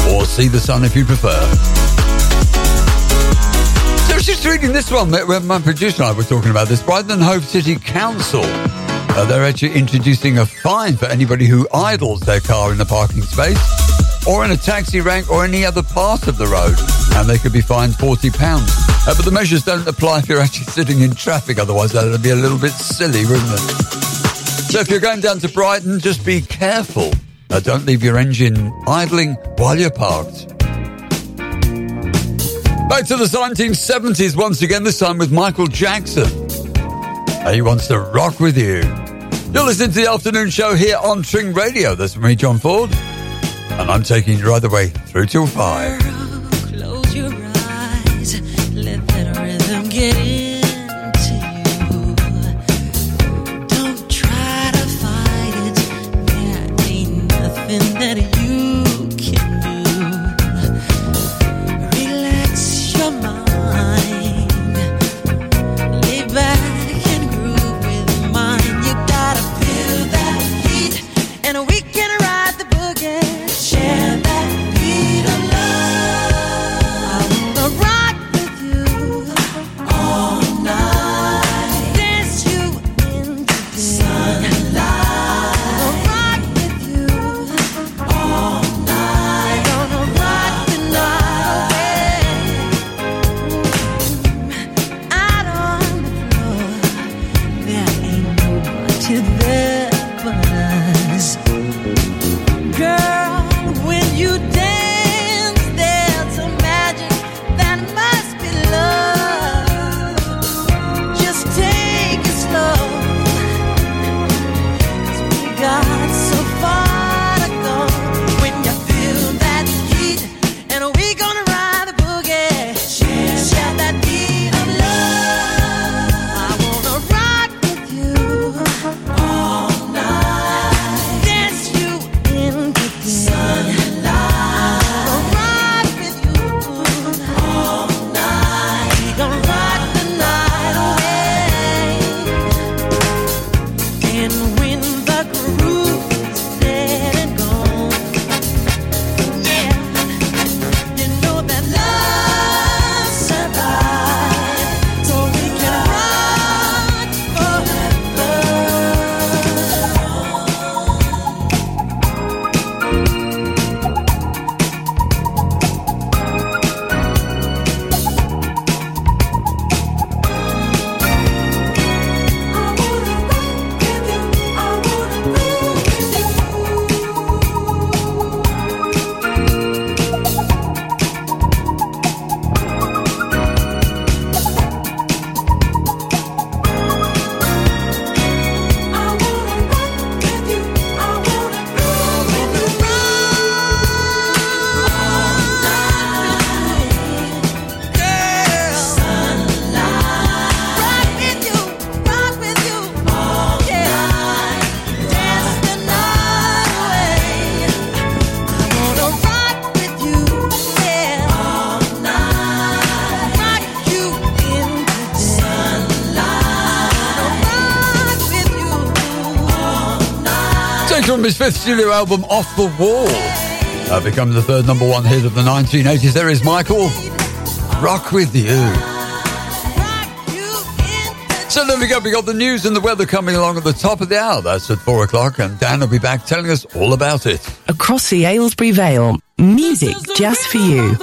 Or See the Sun if you prefer. So I was just reading this one. My my producer and I were talking about this. Brighton and Hove City Council. Uh, they're actually introducing a fine for anybody who idles their car in the parking space or in a taxi rank or any other part of the road. And they could be fined £40. Uh, but the measures don't apply if you're actually sitting in traffic, otherwise that would be a little bit silly, wouldn't it? So if you're going down to Brighton, just be careful. Uh, don't leave your engine idling while you're parked. Back to the 1970s once again, this time with Michael Jackson. He wants to rock with you. You're listening to the afternoon show here on Tring Radio. That's me, John Ford. And I'm taking you right the way through till five. From his fifth studio album, Off the Wall. Uh, become the third number one hit of the 1980s. There is Michael. Rock with you. So there we go. We got the news and the weather coming along at the top of the hour. That's at four o'clock, and Dan will be back telling us all about it. Across the Aylesbury Vale, music just for you.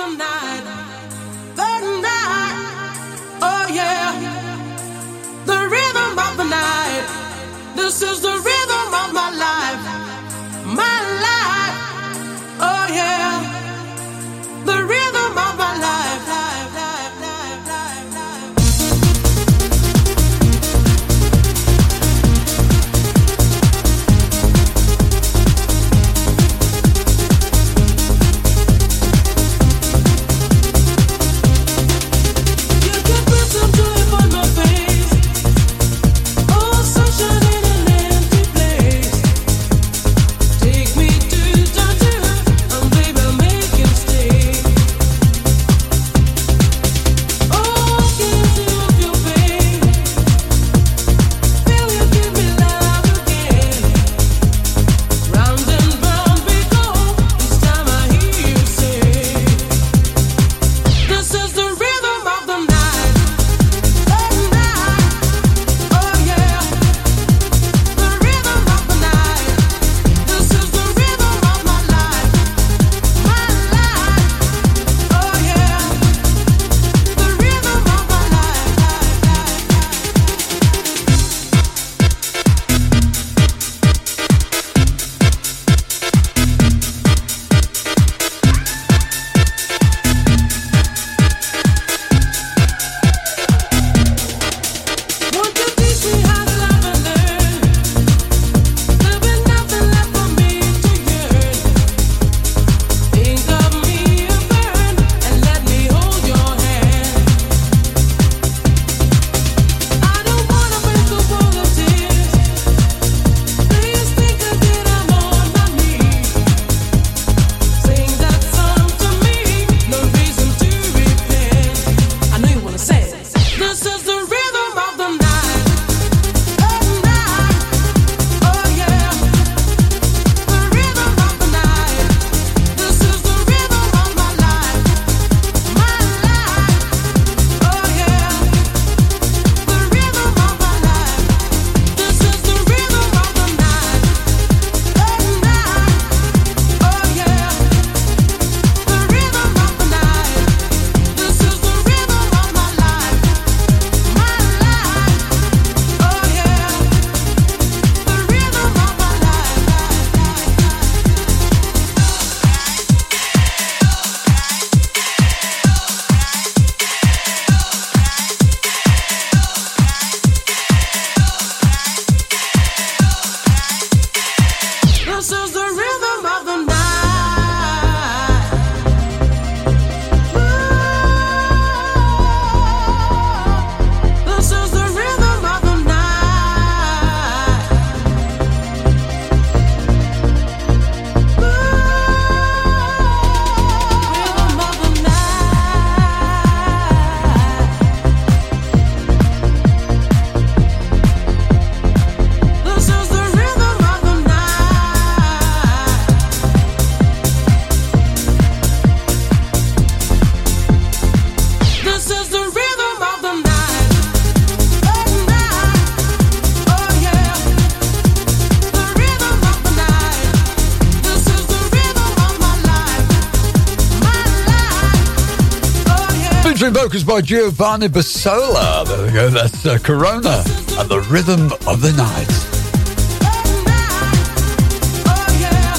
By Giovanni Bersola. There we go, that's uh, Corona and the Rhythm of the Night.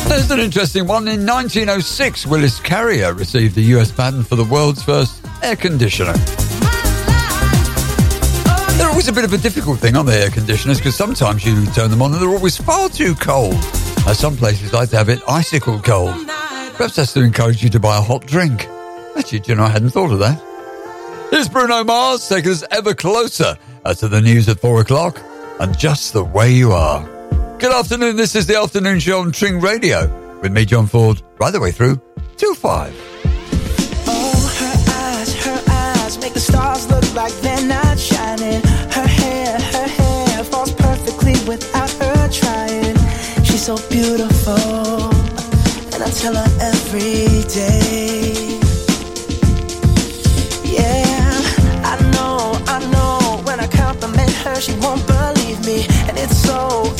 There's an interesting one. In 1906, Willis Carrier received the US patent for the world's first air conditioner. They're always a bit of a difficult thing, aren't they, air conditioners? Because sometimes you turn them on and they're always far too cold. Uh, some places like to have it icicle cold. Perhaps that's to encourage you to buy a hot drink. Actually, do you know, I hadn't thought of that. Bruno Mars taking us ever closer uh, to the news at four o'clock and just the way you are. Good afternoon. This is the afternoon show on Tring Radio with me, John Ford, right the way through till five. Her eyes, her eyes make the stars look like they're not shining. Her hair, her hair falls perfectly without her trying. She's so beautiful, and I tell her every day. So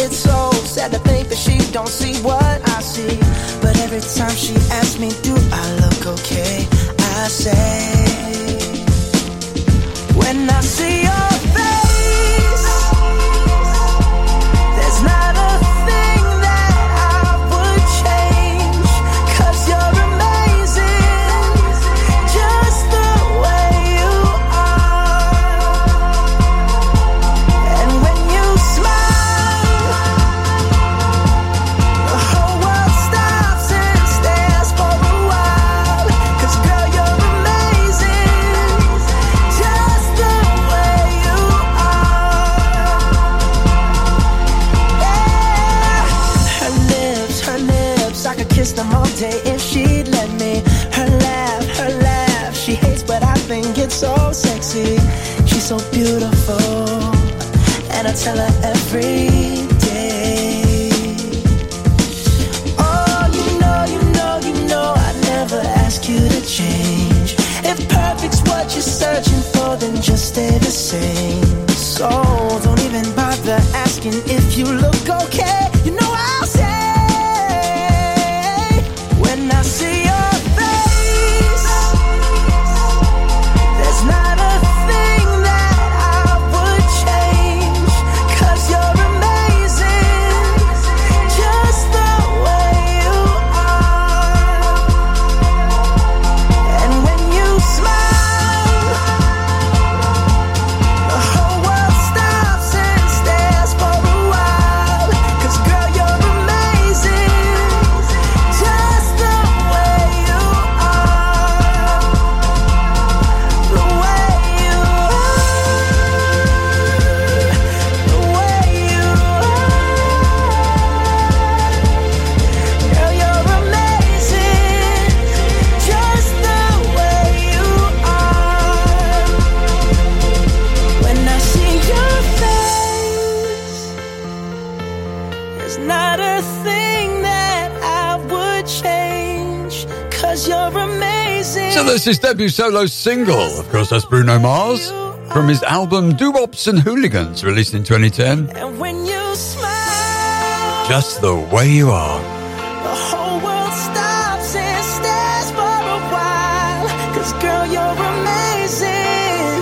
debut solo single. Of course, that's Bruno Mars from his album Doo-Wops and Hooligans, released in 2010. And when you smile, Just the way you are. the whole world stops and stares for a while. Cause girl, you're amazing.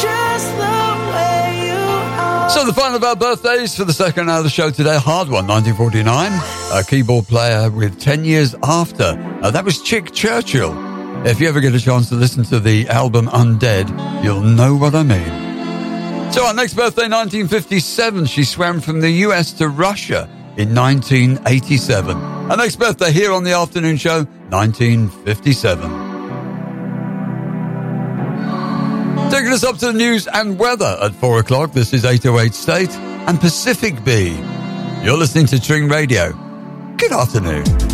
Just the way you are. So the final of our birthdays for the second hour of the show today. Hard one, 1949. A keyboard player with 10 years after. Uh, that was Chick Churchill. If you ever get a chance to listen to the album Undead, you'll know what I mean. So our next birthday, 1957. She swam from the US to Russia in 1987. Our next birthday here on the afternoon show, 1957. Taking us up to the news and weather at 4 o'clock. This is 808 State and Pacific B. You're listening to Tring Radio. Good afternoon.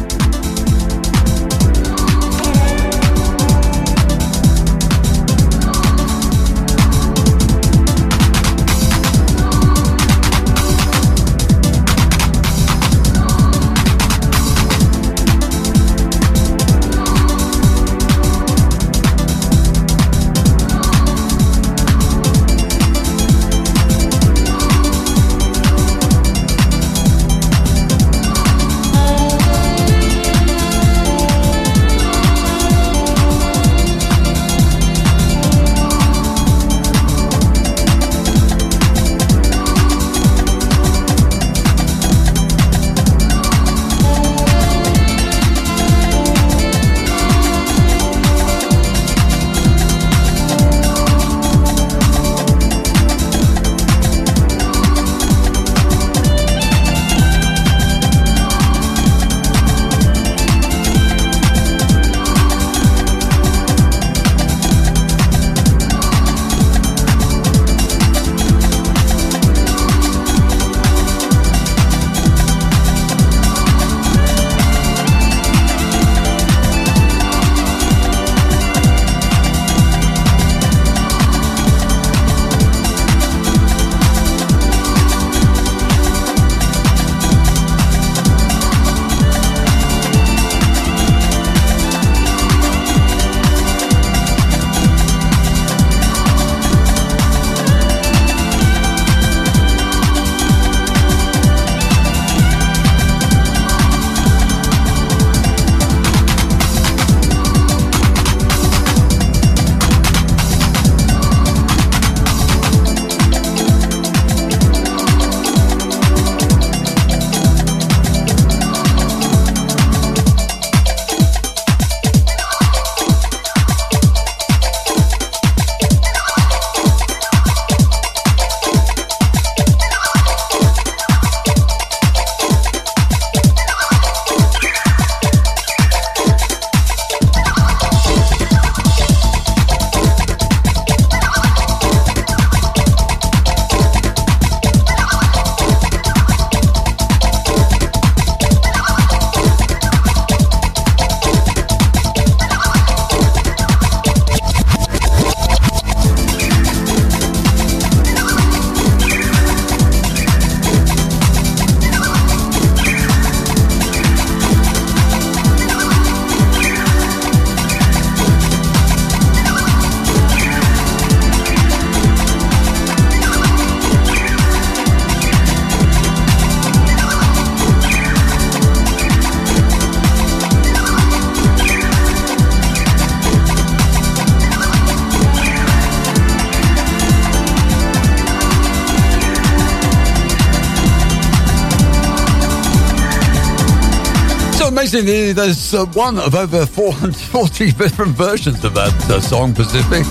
There's uh, one of over 440 different versions of that uh, song, Pacific.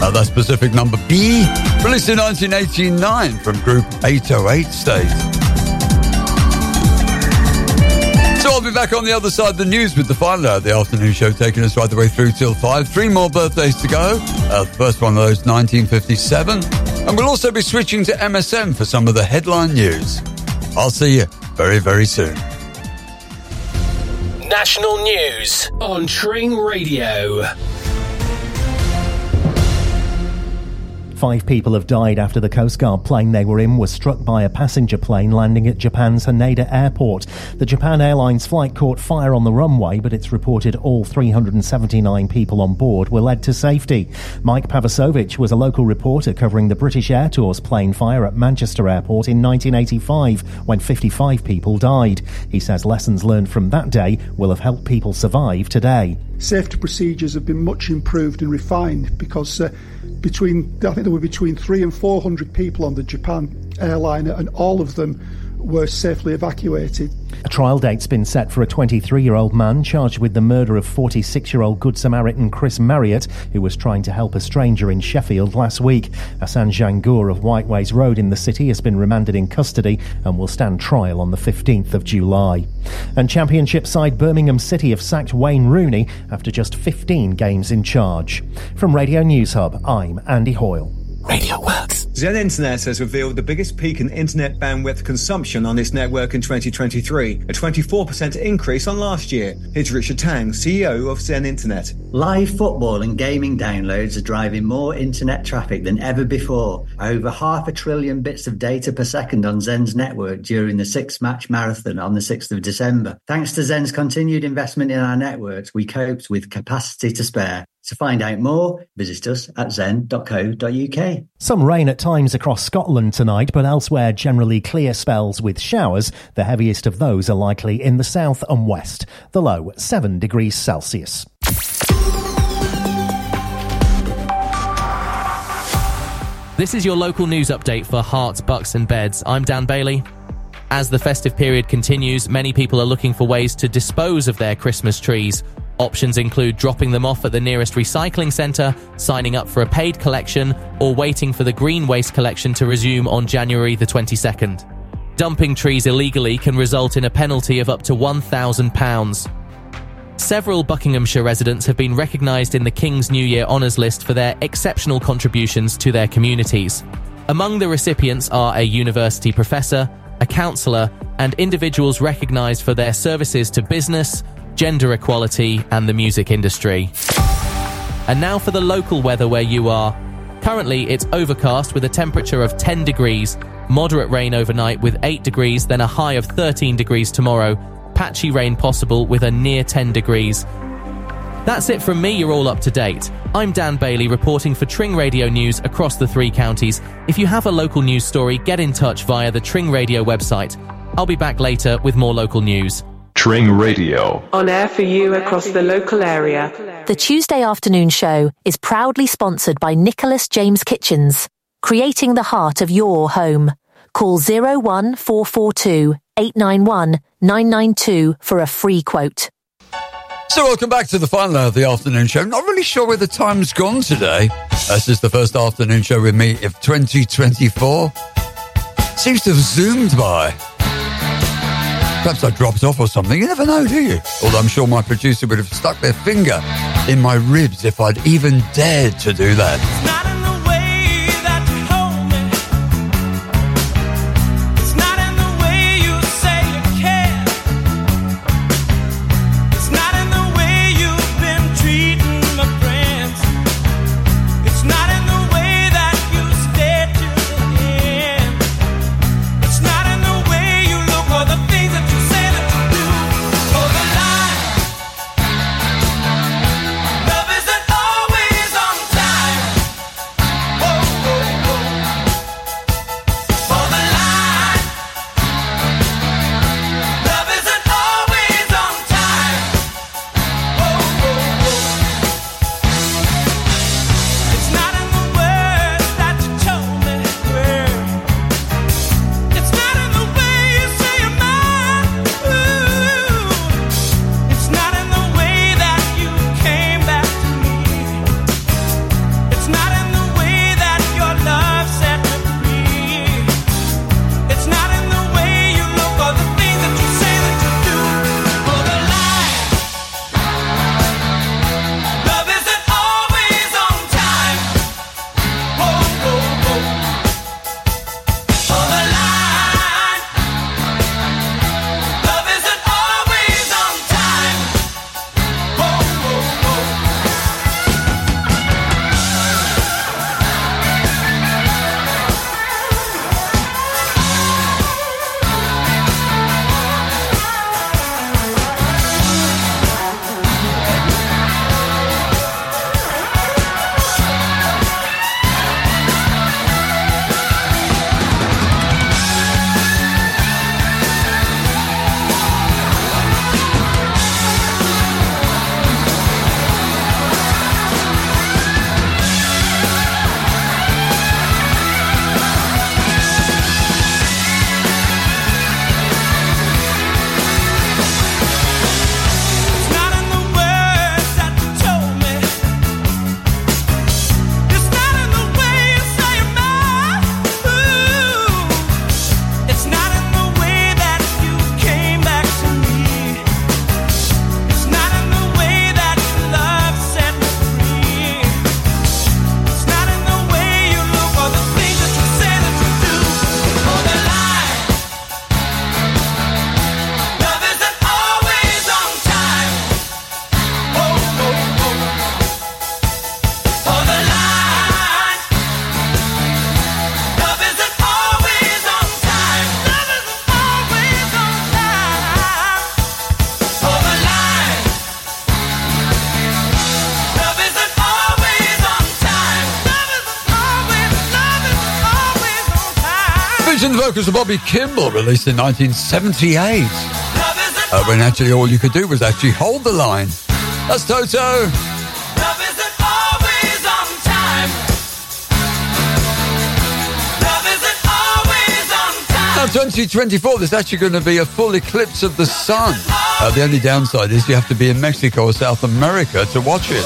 Uh, that's Pacific number B, released in 1989 from Group 808 State. So I'll be back on the other side of the news with the final hour of the afternoon show, taking us right the way through till five. Three more birthdays to go. Uh, the first one of those, 1957. And we'll also be switching to MSM for some of the headline news. I'll see you very, very soon. National news on Tring Radio. Five people have died after the Coast Guard plane they were in was struck by a passenger plane landing at Japan's Haneda Airport. The Japan Airlines flight caught fire on the runway, but it's reported all 379 people on board were led to safety. Mike Pavasovich was a local reporter covering the British Airtours' plane fire at Manchester Airport in 1985 when 55 people died. He says lessons learned from that day will have helped people survive today. Safety procedures have been much improved and refined because uh, between I think there were between three and four hundred people on the Japan airliner, and all of them were safely evacuated. A trial date's been set for a 23 year old man charged with the murder of 46 year old Good Samaritan Chris Marriott, who was trying to help a stranger in Sheffield last week. Hassan Jangur of Whiteways Road in the city has been remanded in custody and will stand trial on the 15th of July. And Championship side Birmingham City have sacked Wayne Rooney after just 15 games in charge. From Radio News Hub, I'm Andy Hoyle. Radio works. Zen Internet has revealed the biggest peak in internet bandwidth consumption on its network in 2023, a 24% increase on last year. Here's Richard Tang, CEO of Zen Internet. Live football and gaming downloads are driving more internet traffic than ever before. Over half a trillion bits of data per second on Zen's network during the six match marathon on the 6th of December. Thanks to Zen's continued investment in our networks, we coped with capacity to spare. To find out more, visit us at zen.co.uk. Some rain at times across Scotland tonight, but elsewhere generally clear spells with showers. The heaviest of those are likely in the south and west. The low 7 degrees Celsius. This is your local news update for Herts, Bucks and Beds. I'm Dan Bailey. As the festive period continues, many people are looking for ways to dispose of their Christmas trees. Options include dropping them off at the nearest recycling centre, signing up for a paid collection, or waiting for the green waste collection to resume on January the 22nd. Dumping trees illegally can result in a penalty of up to £1,000. Several Buckinghamshire residents have been recognised in the King's New Year Honours list for their exceptional contributions to their communities. Among the recipients are a university professor, a counsellor, and individuals recognised for their services to business, gender equality, and the music industry. And now for the local weather where you are. Currently, it's overcast with a temperature of 10 degrees, moderate rain overnight with 8 degrees, then a high of 13 degrees tomorrow, patchy rain possible with a near 10 degrees. That's it from me, you're all up to date. I'm Dan Bailey reporting for Tring Radio News across the three counties. If you have a local news story, get in touch via the Tring Radio website. I'll be back later with more local news. Tring Radio. On air for you across the local area. The Tuesday afternoon show is proudly sponsored by Nicholas James Kitchens, creating the heart of your home. Call 01442 891 992 for a free quote. So, welcome back to the final hour of the afternoon show. Not really sure where the time's gone today. Uh, this is the first afternoon show with me of 2024. Seems to have zoomed by. Perhaps I dropped off or something. You never know, do you? Although I'm sure my producer would have stuck their finger in my ribs if I'd even dared to do that. Vocals of Bobby Kimball, released in 1978. Uh, when actually all you could do was actually hold the line. That's Toto. Now, 2024, there's actually going to be a full eclipse of the sun. Uh, the only downside is you have to be in Mexico or South America to watch it.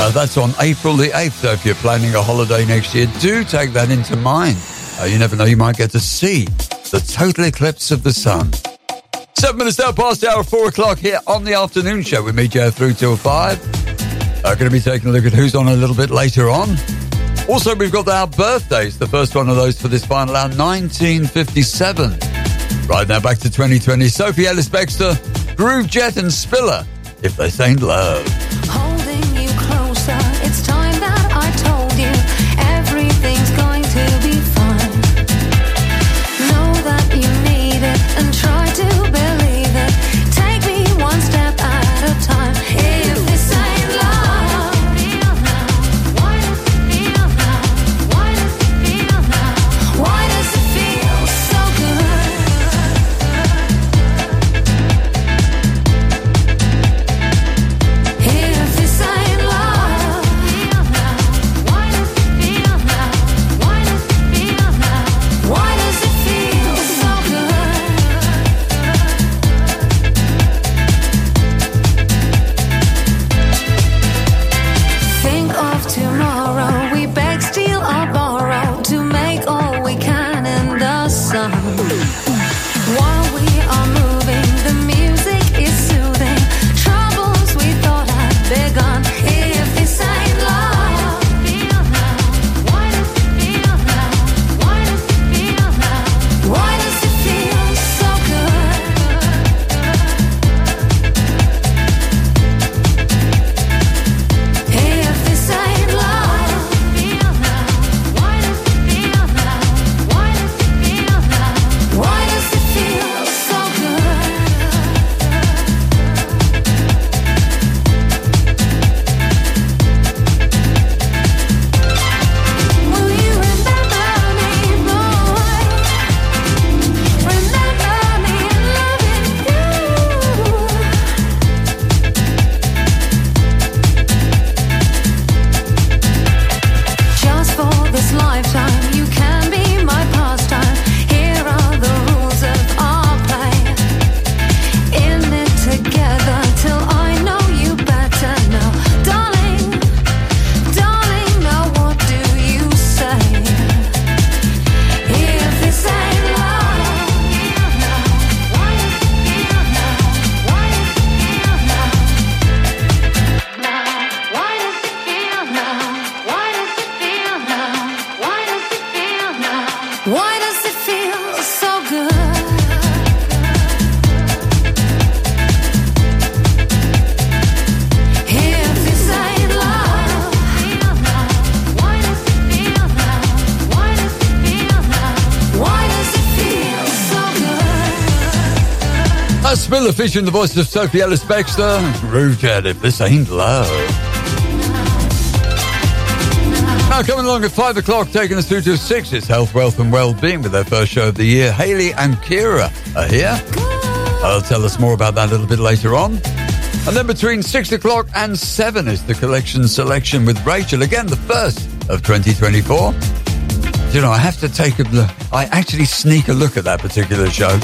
Uh, that's on April the 8th, so if you're planning a holiday next year, do take that into mind. Uh, you never know, you might get to see the total eclipse of the sun. Seven minutes now past the hour, four o'clock here on the afternoon show with me, Joe, through till five. Uh, going to be taking a look at who's on a little bit later on. Also, we've got our birthdays. The first one of those for this final hour, 1957. Right now, back to 2020. Sophie Ellis Bextor, Groove Jet, and Spiller. If they say love. Good? That's Spiller featuring the voice of Sophie Ellis Bextor. Groove Jet, if this ain't love. Now, coming along at five o'clock, taking us through to six, it's Health, Wealth, and Well-Being with their first show of the year. Haley and Kira are here. They'll tell us more about that a little bit later on. And then between six o'clock and seven is the collection selection with Rachel. Again, the first of 2024. You know, I have to take a look. I actually sneak a look at that particular show,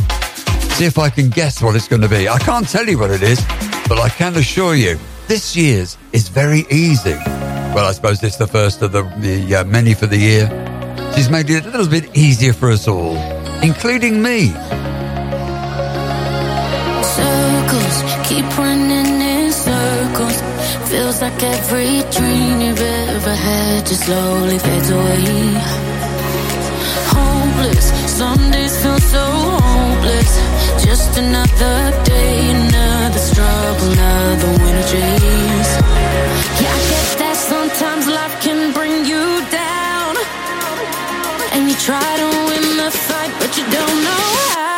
see if I can guess what it's going to be. I can't tell you what it is, but I can assure you this year's is very easy. Well, I suppose it's the first of the, the uh, many for the year. She's made it a little bit easier for us all, including me. Circles keep running in circles. Feels like every dream you've ever had just slowly fades away. Hopeless, some days feel so hopeless. Just another day, another struggle, another winter chase. Yeah, I get that sometimes life can bring you down. And you try to win the fight, but you don't know how.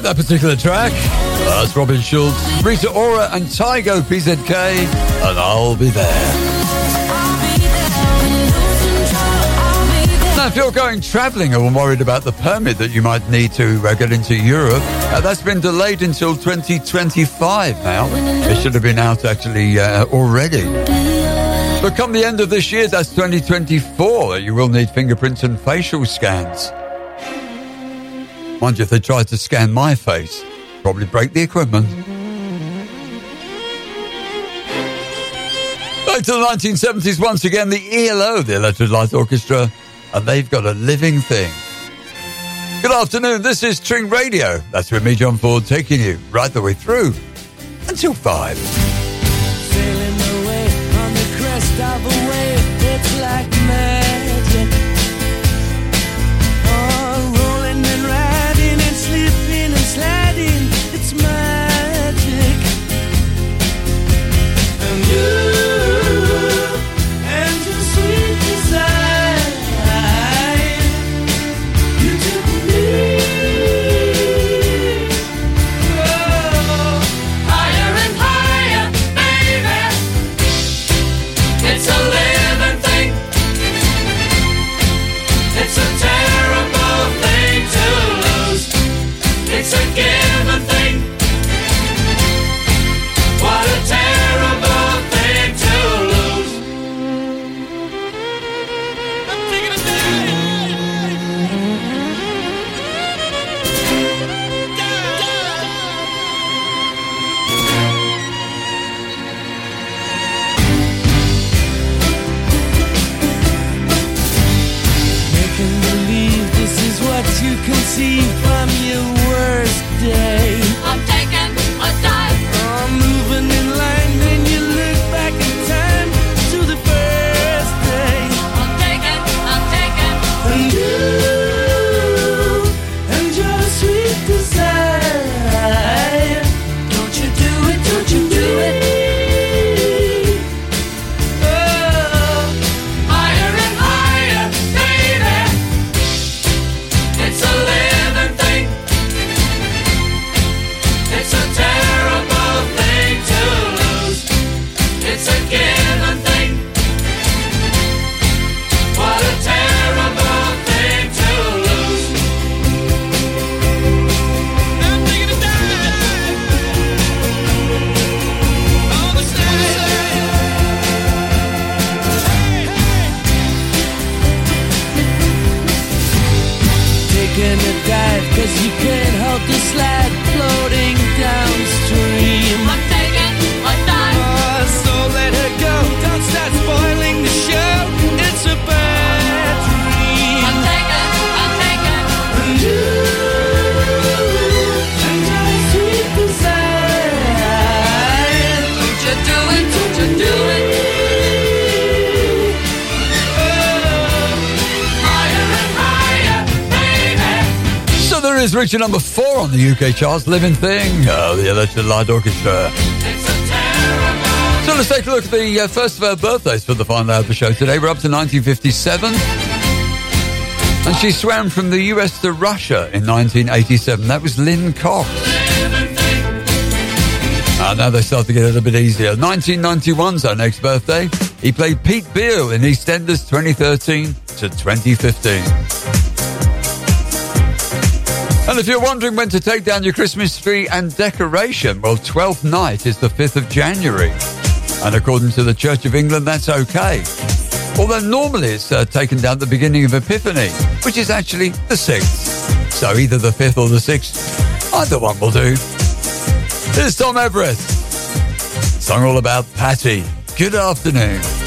Like that particular track. That's Robin Schulz, Rita Ora, and Tiago PZK, and I'll be there. Now, if you're going travelling and worried about the permit that you might need to uh, get into Europe, uh, that's been delayed until 2025 now. It should have been out actually uh, already. But come the end of this year, that's 2024, you will need fingerprints and facial scans. Mind you, if they tried to scan my face, probably break the equipment. Back to the 1970s once again, the ELO, the Electric Light Orchestra, and they've got a living thing. Good afternoon, this is Tring Radio. That's with me, John Ford, taking you right the way through until five. Sailing away on the crest of a wave, it's like Number four on the UK charts, Living Thing, uh, the Electric Light Orchestra. So let's take a look at the uh, first of her birthdays for the final hour of the show today. We're up to 1957. And she swam from the US to Russia in 1987. That was Lynn Cox. Ah, now they start to get a little bit easier. 1991's our next birthday. He played Pete Beale in EastEnders 2013 to 2015. And if you're wondering when to take down your Christmas tree and decoration, well, 12th night is the 5th of January. And according to the Church of England, that's okay. Although normally it's uh, taken down at the beginning of Epiphany, which is actually the 6th. So either the 5th or the 6th. Either one will do. Here's Tom Everett. Song all about Patty. Good afternoon.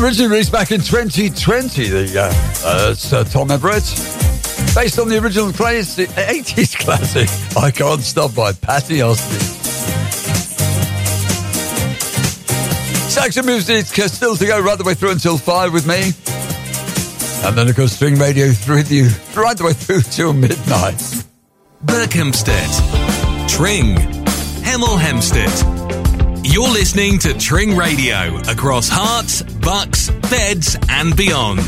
Originally released back in 2020. The, uh, uh, it's, uh, Tom Everett. Based on the original classic, 80s classic, I Can't Stop by Patti Austin. Saxon music still to go right the way through until 5 with me. And then, of course, Tring Radio with you right the way through till midnight. Berkhamsted, Tring, Hemel Hempstead. You're listening to Tring Radio across Herts, bucks, beds, and beyond.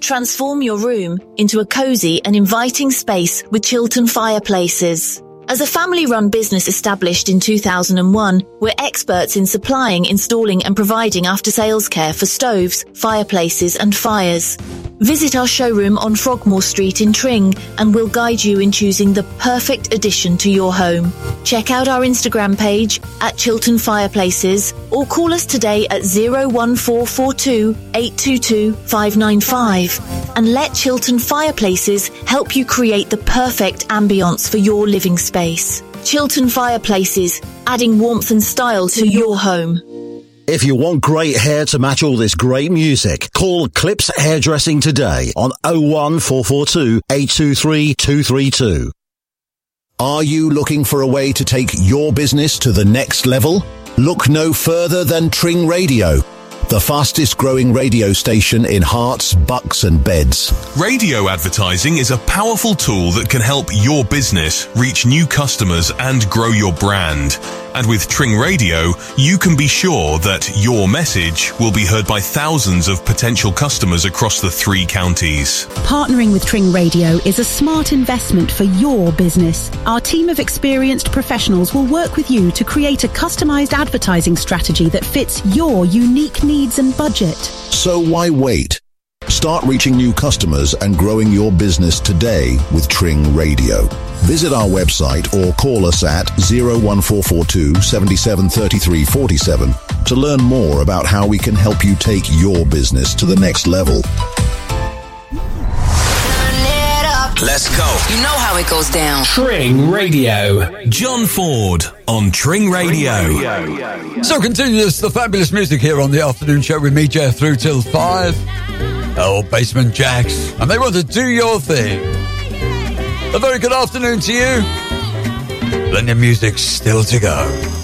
Transform your room into a cozy and inviting space with Chiltern fireplaces. As a family run business established in 2001, we're experts in supplying, installing and providing after sales care for stoves, fireplaces and fires. Visit our showroom on Frogmore Street in Tring and we'll guide you in choosing the perfect addition to your home. Check out our Instagram page at Chiltern Fireplaces or call us today at 01442 822 595 and let Chiltern Fireplaces help you create the perfect ambience for your living space. Chiltern Fireplaces, adding warmth and style to your home. If you want great hair to match all this great music, call Clips Hairdressing today on 01442 823 232. Are you looking for a way to take your business to the next level? Look no further than Tring Radio the fastest growing radio station in Herts, bucks and beds. Radio advertising is a powerful tool that can help your business reach new customers and grow your brand. And with Tring Radio, you can be sure that your message will be heard by thousands of potential customers across the three counties. Partnering with Tring Radio is a smart investment for your business. Our team of experienced professionals will work with you to create a customized advertising strategy that fits your unique needs and budget. So why wait? Start reaching new customers and growing your business today with Tring Radio. Visit our website or call us at 01442 773347 to learn more about how we can help you take your business to the next level. Let's go. You know how it goes down. Tring Radio. John Ford on Tring Radio. So continues the fabulous music here on the afternoon show with me, Jeff, through till five. Oh, Basement Jaxx. And they want to do your thing. A very good afternoon to you. Plenty of music still to go.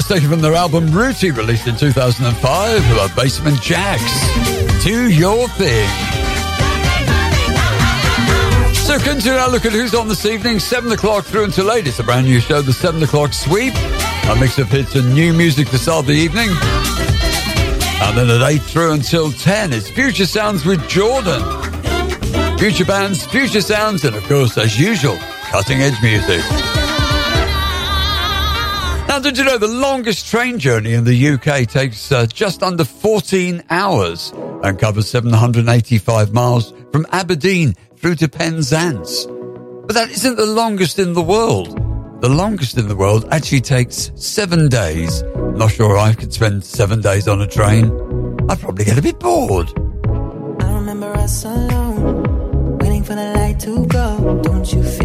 Fabulous, taken from their album Rooty, released in 2005, by Basement Jaxx. Do your thing. So continue our look at who's on this evening. 7 o'clock through until 8. It's a brand new show, the 7 o'clock sweep. A mix of hits and new music to start the evening. And then at 8 through until 10, it's Future Sounds with Jordan. Future bands, future sounds, and of course, as usual, cutting edge music. Now, did you know the longest train journey in the UK takes uh, just under 14 hours and covers 785 miles from Aberdeen through to Penzance? But that isn't the longest in the world. The longest in the world actually takes seven days. Not sure I could spend seven days on a train. I'd probably get a bit bored. I remember us alone, waiting for the light to go. Don't you feel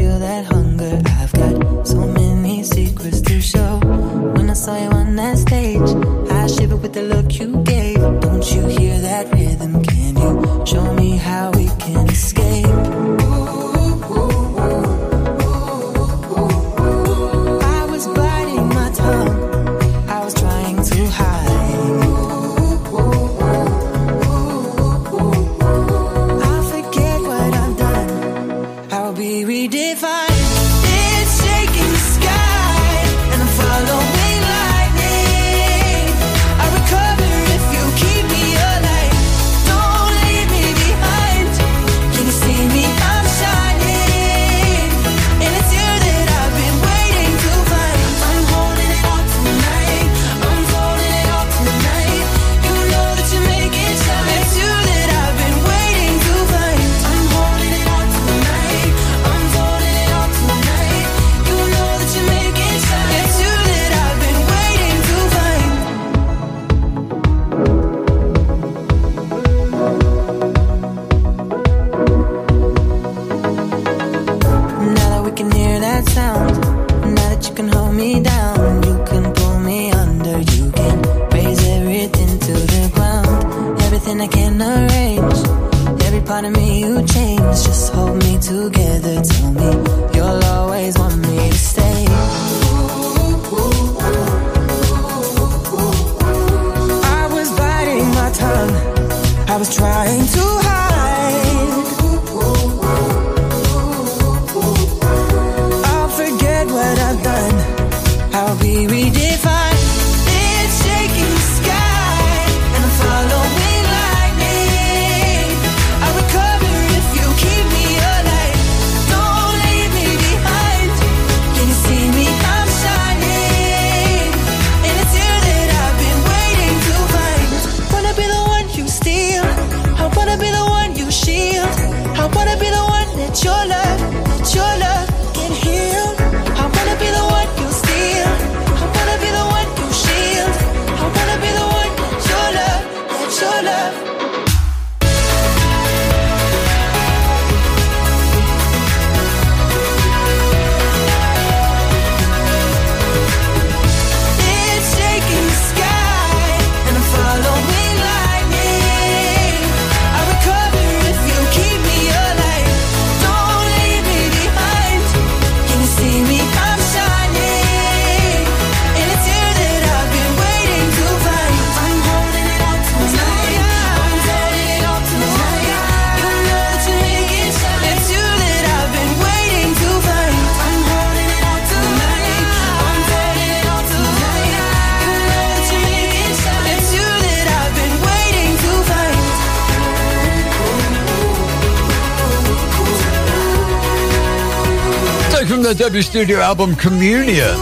Debut studio album Communion.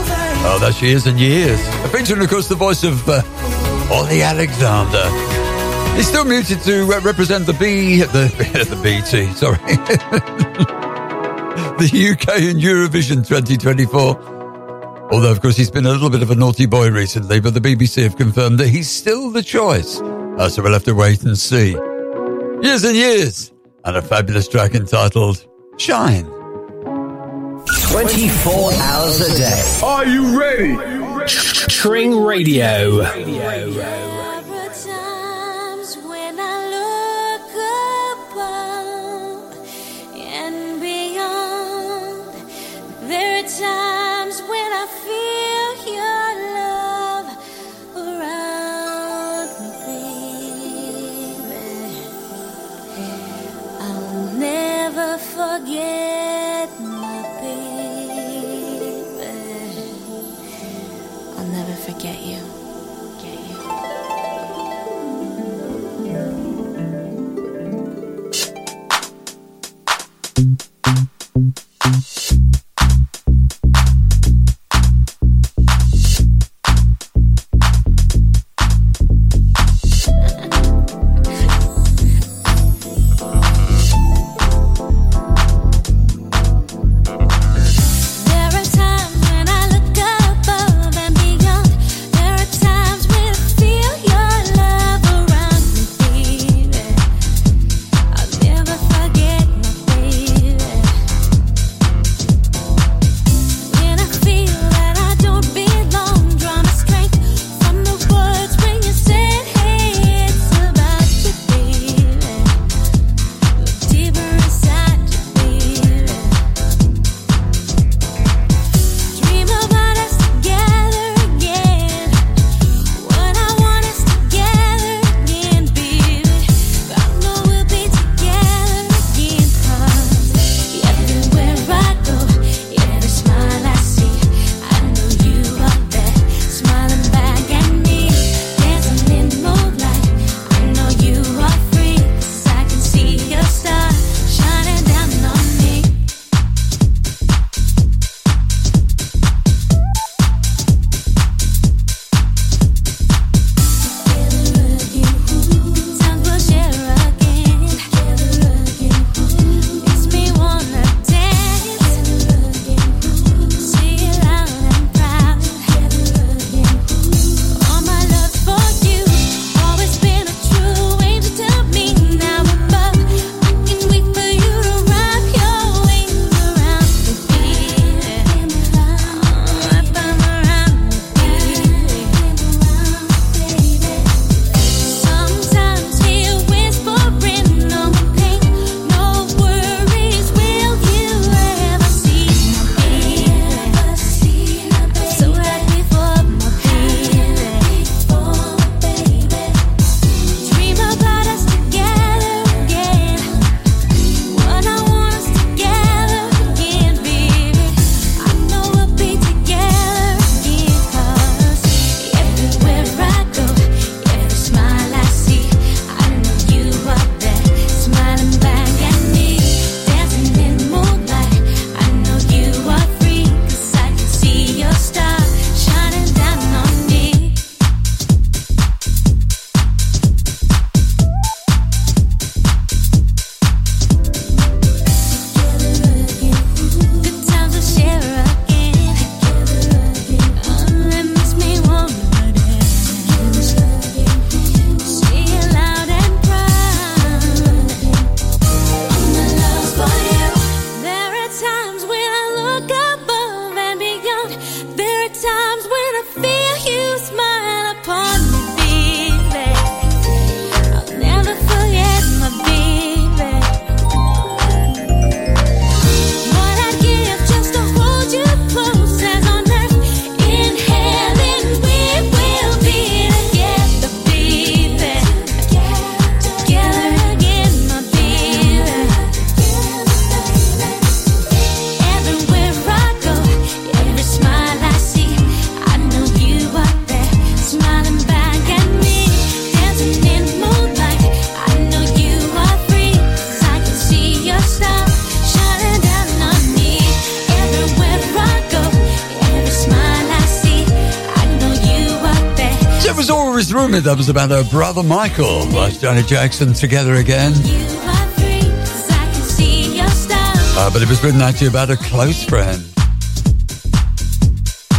Oh, that's years and years. Featuring, of course, the voice of uh, Ollie Alexander. He's still muted to uh, represent the B, the, the BT, sorry. the UK in Eurovision 2024. Although, of course, he's been a little bit of a naughty boy recently, but the BBC have confirmed that he's still the choice. Uh, so we'll have to wait and see. Years and years, and a fabulous track entitled Shine. 24 hours a day. Are you ready? Tring Radio. overdubs about her brother Michael. That's Janet Jackson together again. Uh, but it was written actually about a close friend.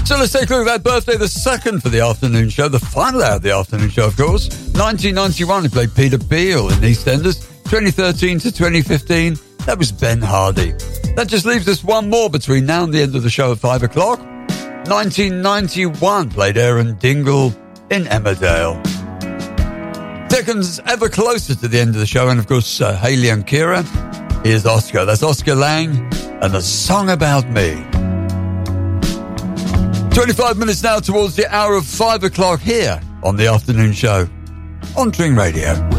So let's take a look at that birthday, the second for the afternoon show, the final hour of the afternoon show, of course. 1991, he played Peter Beale in EastEnders. 2013 to 2015, that was Ben Hardy. That just leaves us one more between now and the end of the show at 5 o'clock. 1991, played Aaron Dingle in Emmerdale. Seconds ever closer to the end of the show. And of course, uh, Haley and Kira. Here's Oscar. That's Oscar Lang and a song about me. 25 minutes now towards the hour of 5 o'clock here on the afternoon show on Tring Radio.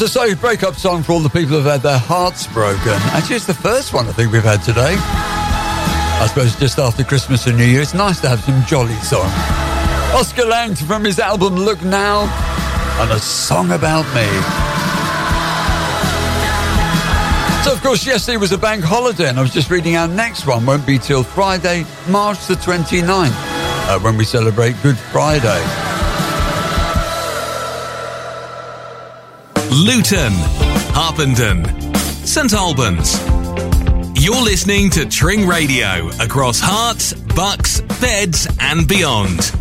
It's a sorry breakup song for all the people who've had their hearts broken. Actually, it's the first one I think we've had today. I suppose just after Christmas and New Year, it's nice to have some jolly songs. Oscar Langton from his album Look Now and a song about me. So, of course, yesterday was a bank holiday, and I was just reading our next one won't be till Friday, March the 29th, uh, when we celebrate Good Friday. Luton, Harpenden, St Albans. You're listening to Tring Radio across Herts, Bucks, Beds, and beyond.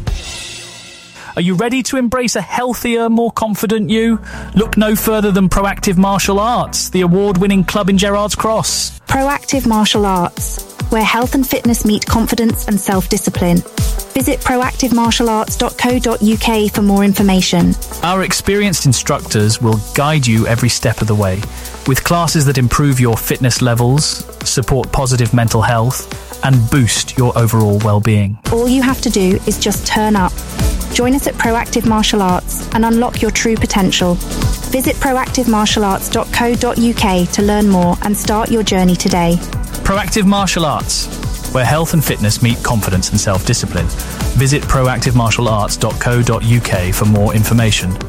Are you ready to embrace a healthier, more confident you? Look no further than Proactive Martial Arts, the award winning club in Gerrards Cross. Proactive Martial Arts, where health and fitness meet confidence and self discipline. Visit proactivemartialarts.co.uk for more information. Our experienced instructors will guide you every step of the way with classes that improve your fitness levels, support positive mental health, and boost your overall well being. All you have to do is just turn up. Join us at Proactive Martial Arts and unlock your true potential. Visit proactivemartialarts.co.uk to learn more and start your journey today. Proactive Martial Arts, where health and fitness meet confidence and self discipline. Visit proactivemartialarts.co.uk for more information.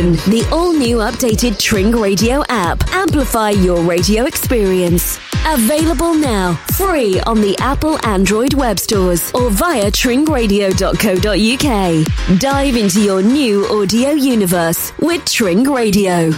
The all new updated Tring Radio app. Amplify your radio experience. Available now, free on the Apple Android web stores or via tringradio.co.uk. Dive into your new audio universe with Tring Radio.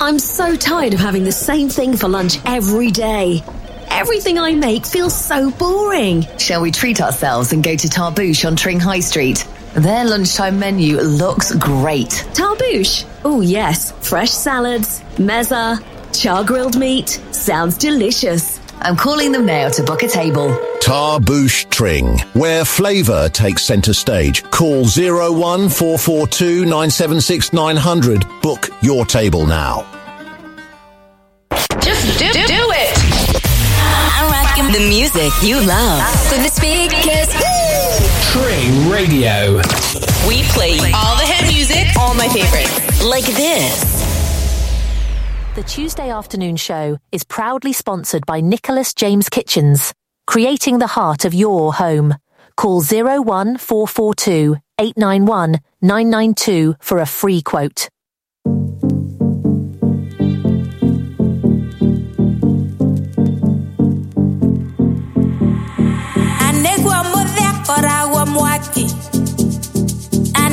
I'm so tired of having the same thing for lunch every day. Everything I make feels so boring. Shall we treat ourselves and go to Tarbouche on Tring High Street? Their lunchtime menu looks great. Tarbouche? Oh, yes. Fresh salads, mezza, char grilled meat. Sounds delicious. I'm calling them now to book a table. Tarbouche Tring, where flavour takes centre stage. Call 01442 976 900. Book your table now. Just do, do, do it. I'm rocking the music you love. From the speakers. Tring Radio. We play all the hit music, all my favorites. Like this. The Tuesday afternoon show is proudly sponsored by Nicholas James Kitchens, creating the heart of your home. Call 01442 891 992 for a free quote.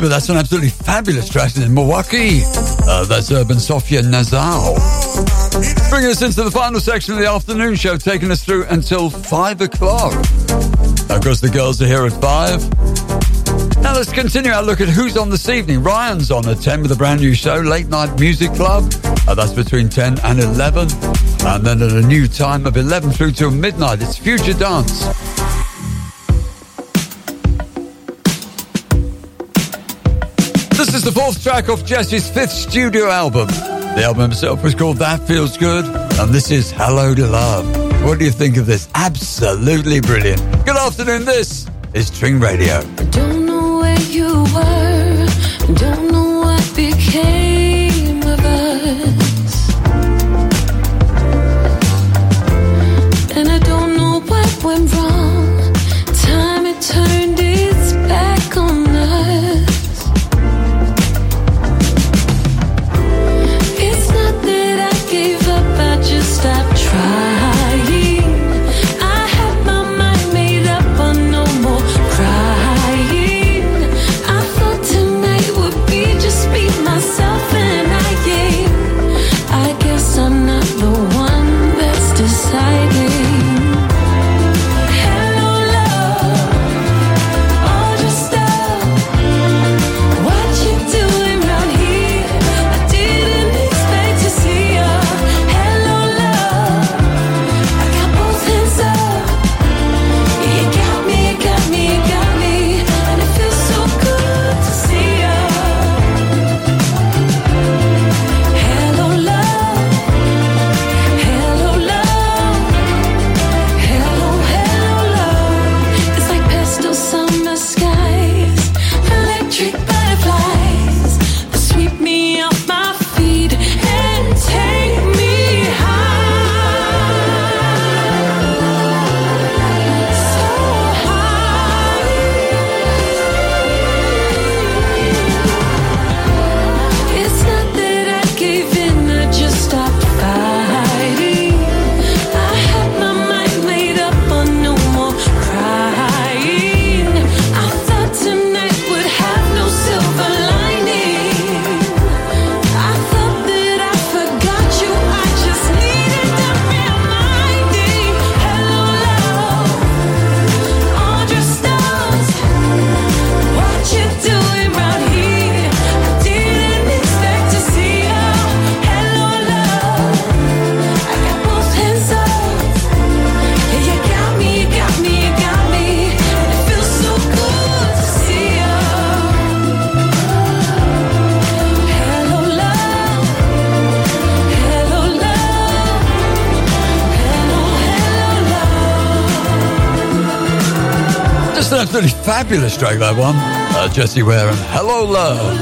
But that's an absolutely fabulous track in Milwaukee. Uh, that's Urban Sofia Nazal. Bringing us into the final section of the afternoon show, taking us through until five o'clock. Of course, the girls are here at five. Now let's continue our look at who's on this evening. Ryan's on at 10 with a brand new show, Late Night Music Club. Uh, that's between 10 and 11. And then at a new time of 11 through till midnight, it's Future Dance. Track off Jessie's fifth studio album. The album itself was called That Feels Good, and this is Hello to Love. What do you think of this? Absolutely brilliant. Good afternoon, this is Tring Radio. Don't know where you were, fabulous track, that one. Uh, Jessie Ware and Hello Love.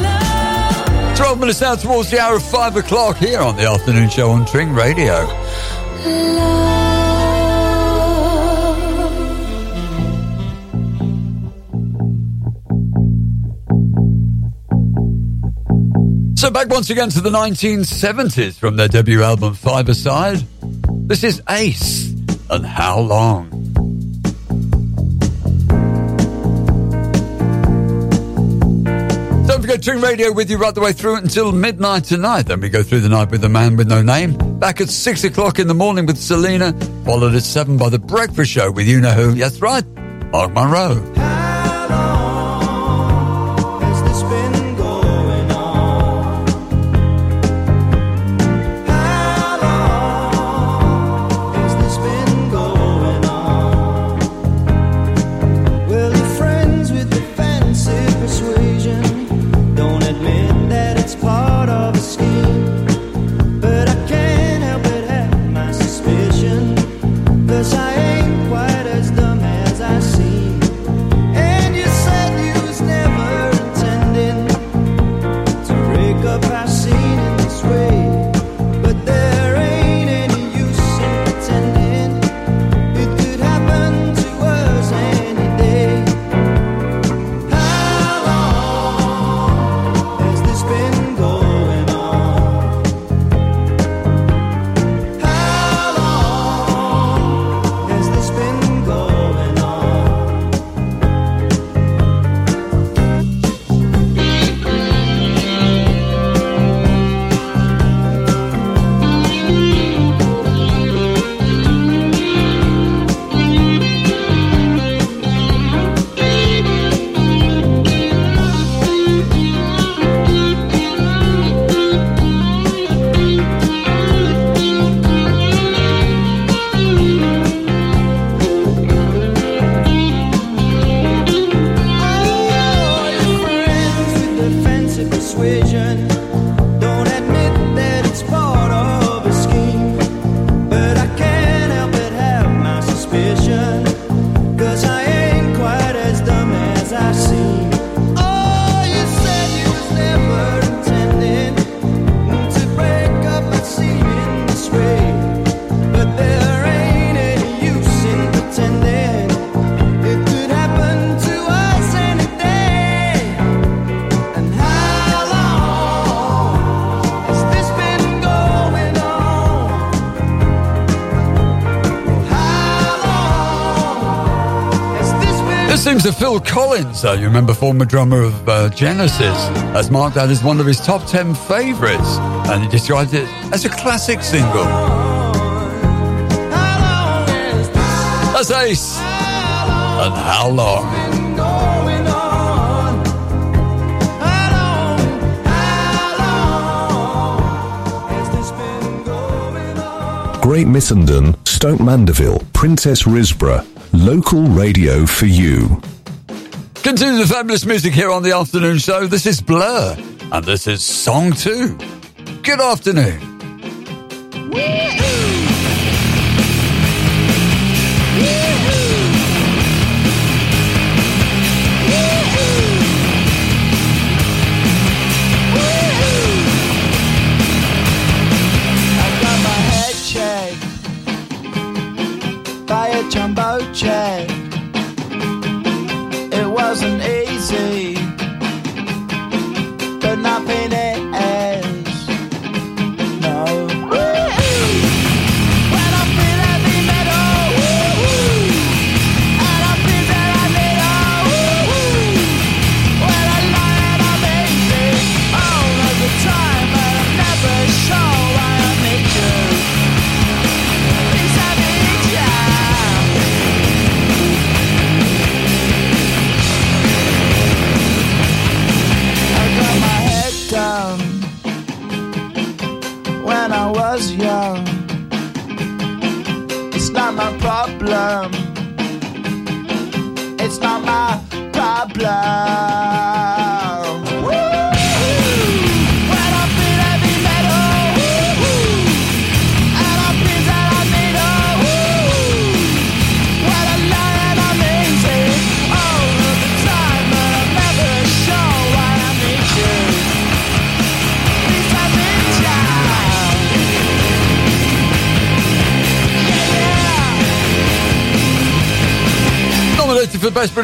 12 minutes now towards the hour of 5 o'clock here on the afternoon show on Tring Radio. So back once again to the 1970s from their debut album Five Aside. This is Ace and How Long. Radio Radio with you right the way through until midnight tonight. Then we go through the night with the man with no name. Back at 6 o'clock in the morning with Selena, followed at 7 by The Breakfast Show with you know who. That's right, Mark Monroe. Names of Phil Collins, uh, you remember former drummer of uh, Genesis, As marked out as one of his top 10 favourites, and he described it as a classic single. That's Ace, and how long? Great Missenden, Stoke Mandeville, Princes Risborough, local radio for you. Welcome the fabulous music here on the afternoon show. This is Blur, and this is Song 2. Good afternoon.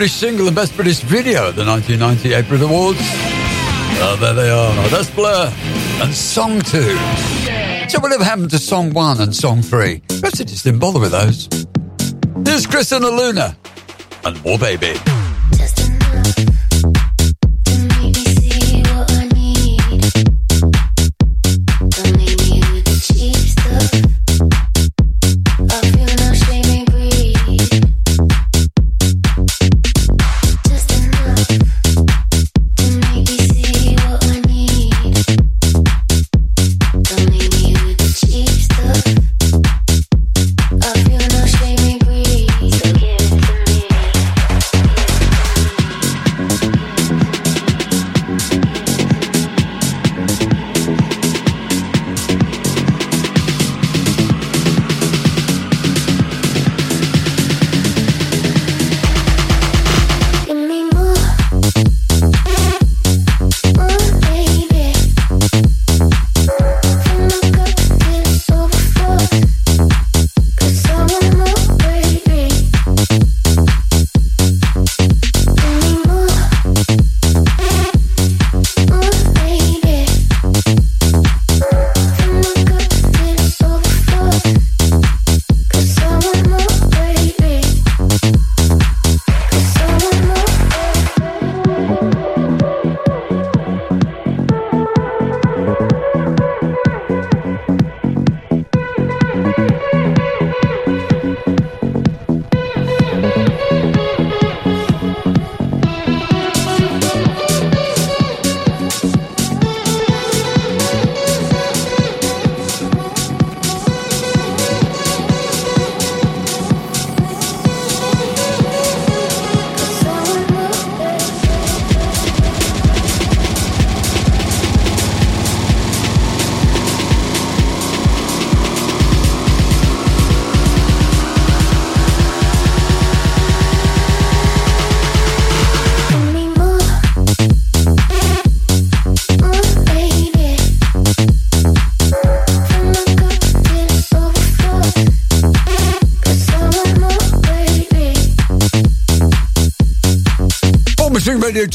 British Single and Best British Video at the 1990 April Awards. Oh, there they are. That's Blur and Song 2. So whatever happened to Song 1 and Song 3? Perhaps they just didn't bother with those. Here's Chris and Luna and More Baby.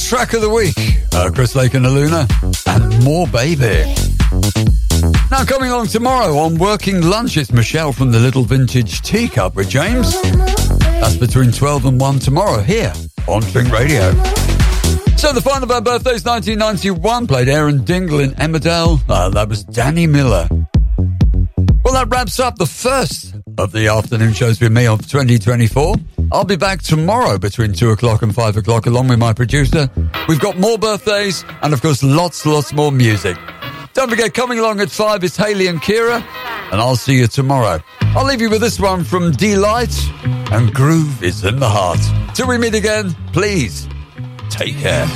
track of the week, uh, Chris Lake and Aluna, and More Baby. Now, coming along tomorrow on Working Lunch, it's Michelle from the Little Vintage Teacup with James. That's between 12 and 1 tomorrow here on Tring Radio. So, the final of our birthdays 1991 played Aaron Dingle in Emmerdale. Uh, that was Danny Miller. Well, that wraps up the first of the afternoon shows with me of 2024. I'll be back tomorrow between 2 o'clock and 5 o'clock, along with my producer. We've got more birthdays and, of course, lots, lots more music. Don't forget, coming along at 5 is Haley and Kira, and I'll see you tomorrow. I'll leave you with this one from Deee-Lite, and Groove is in the Heart. Till we meet again, please take care.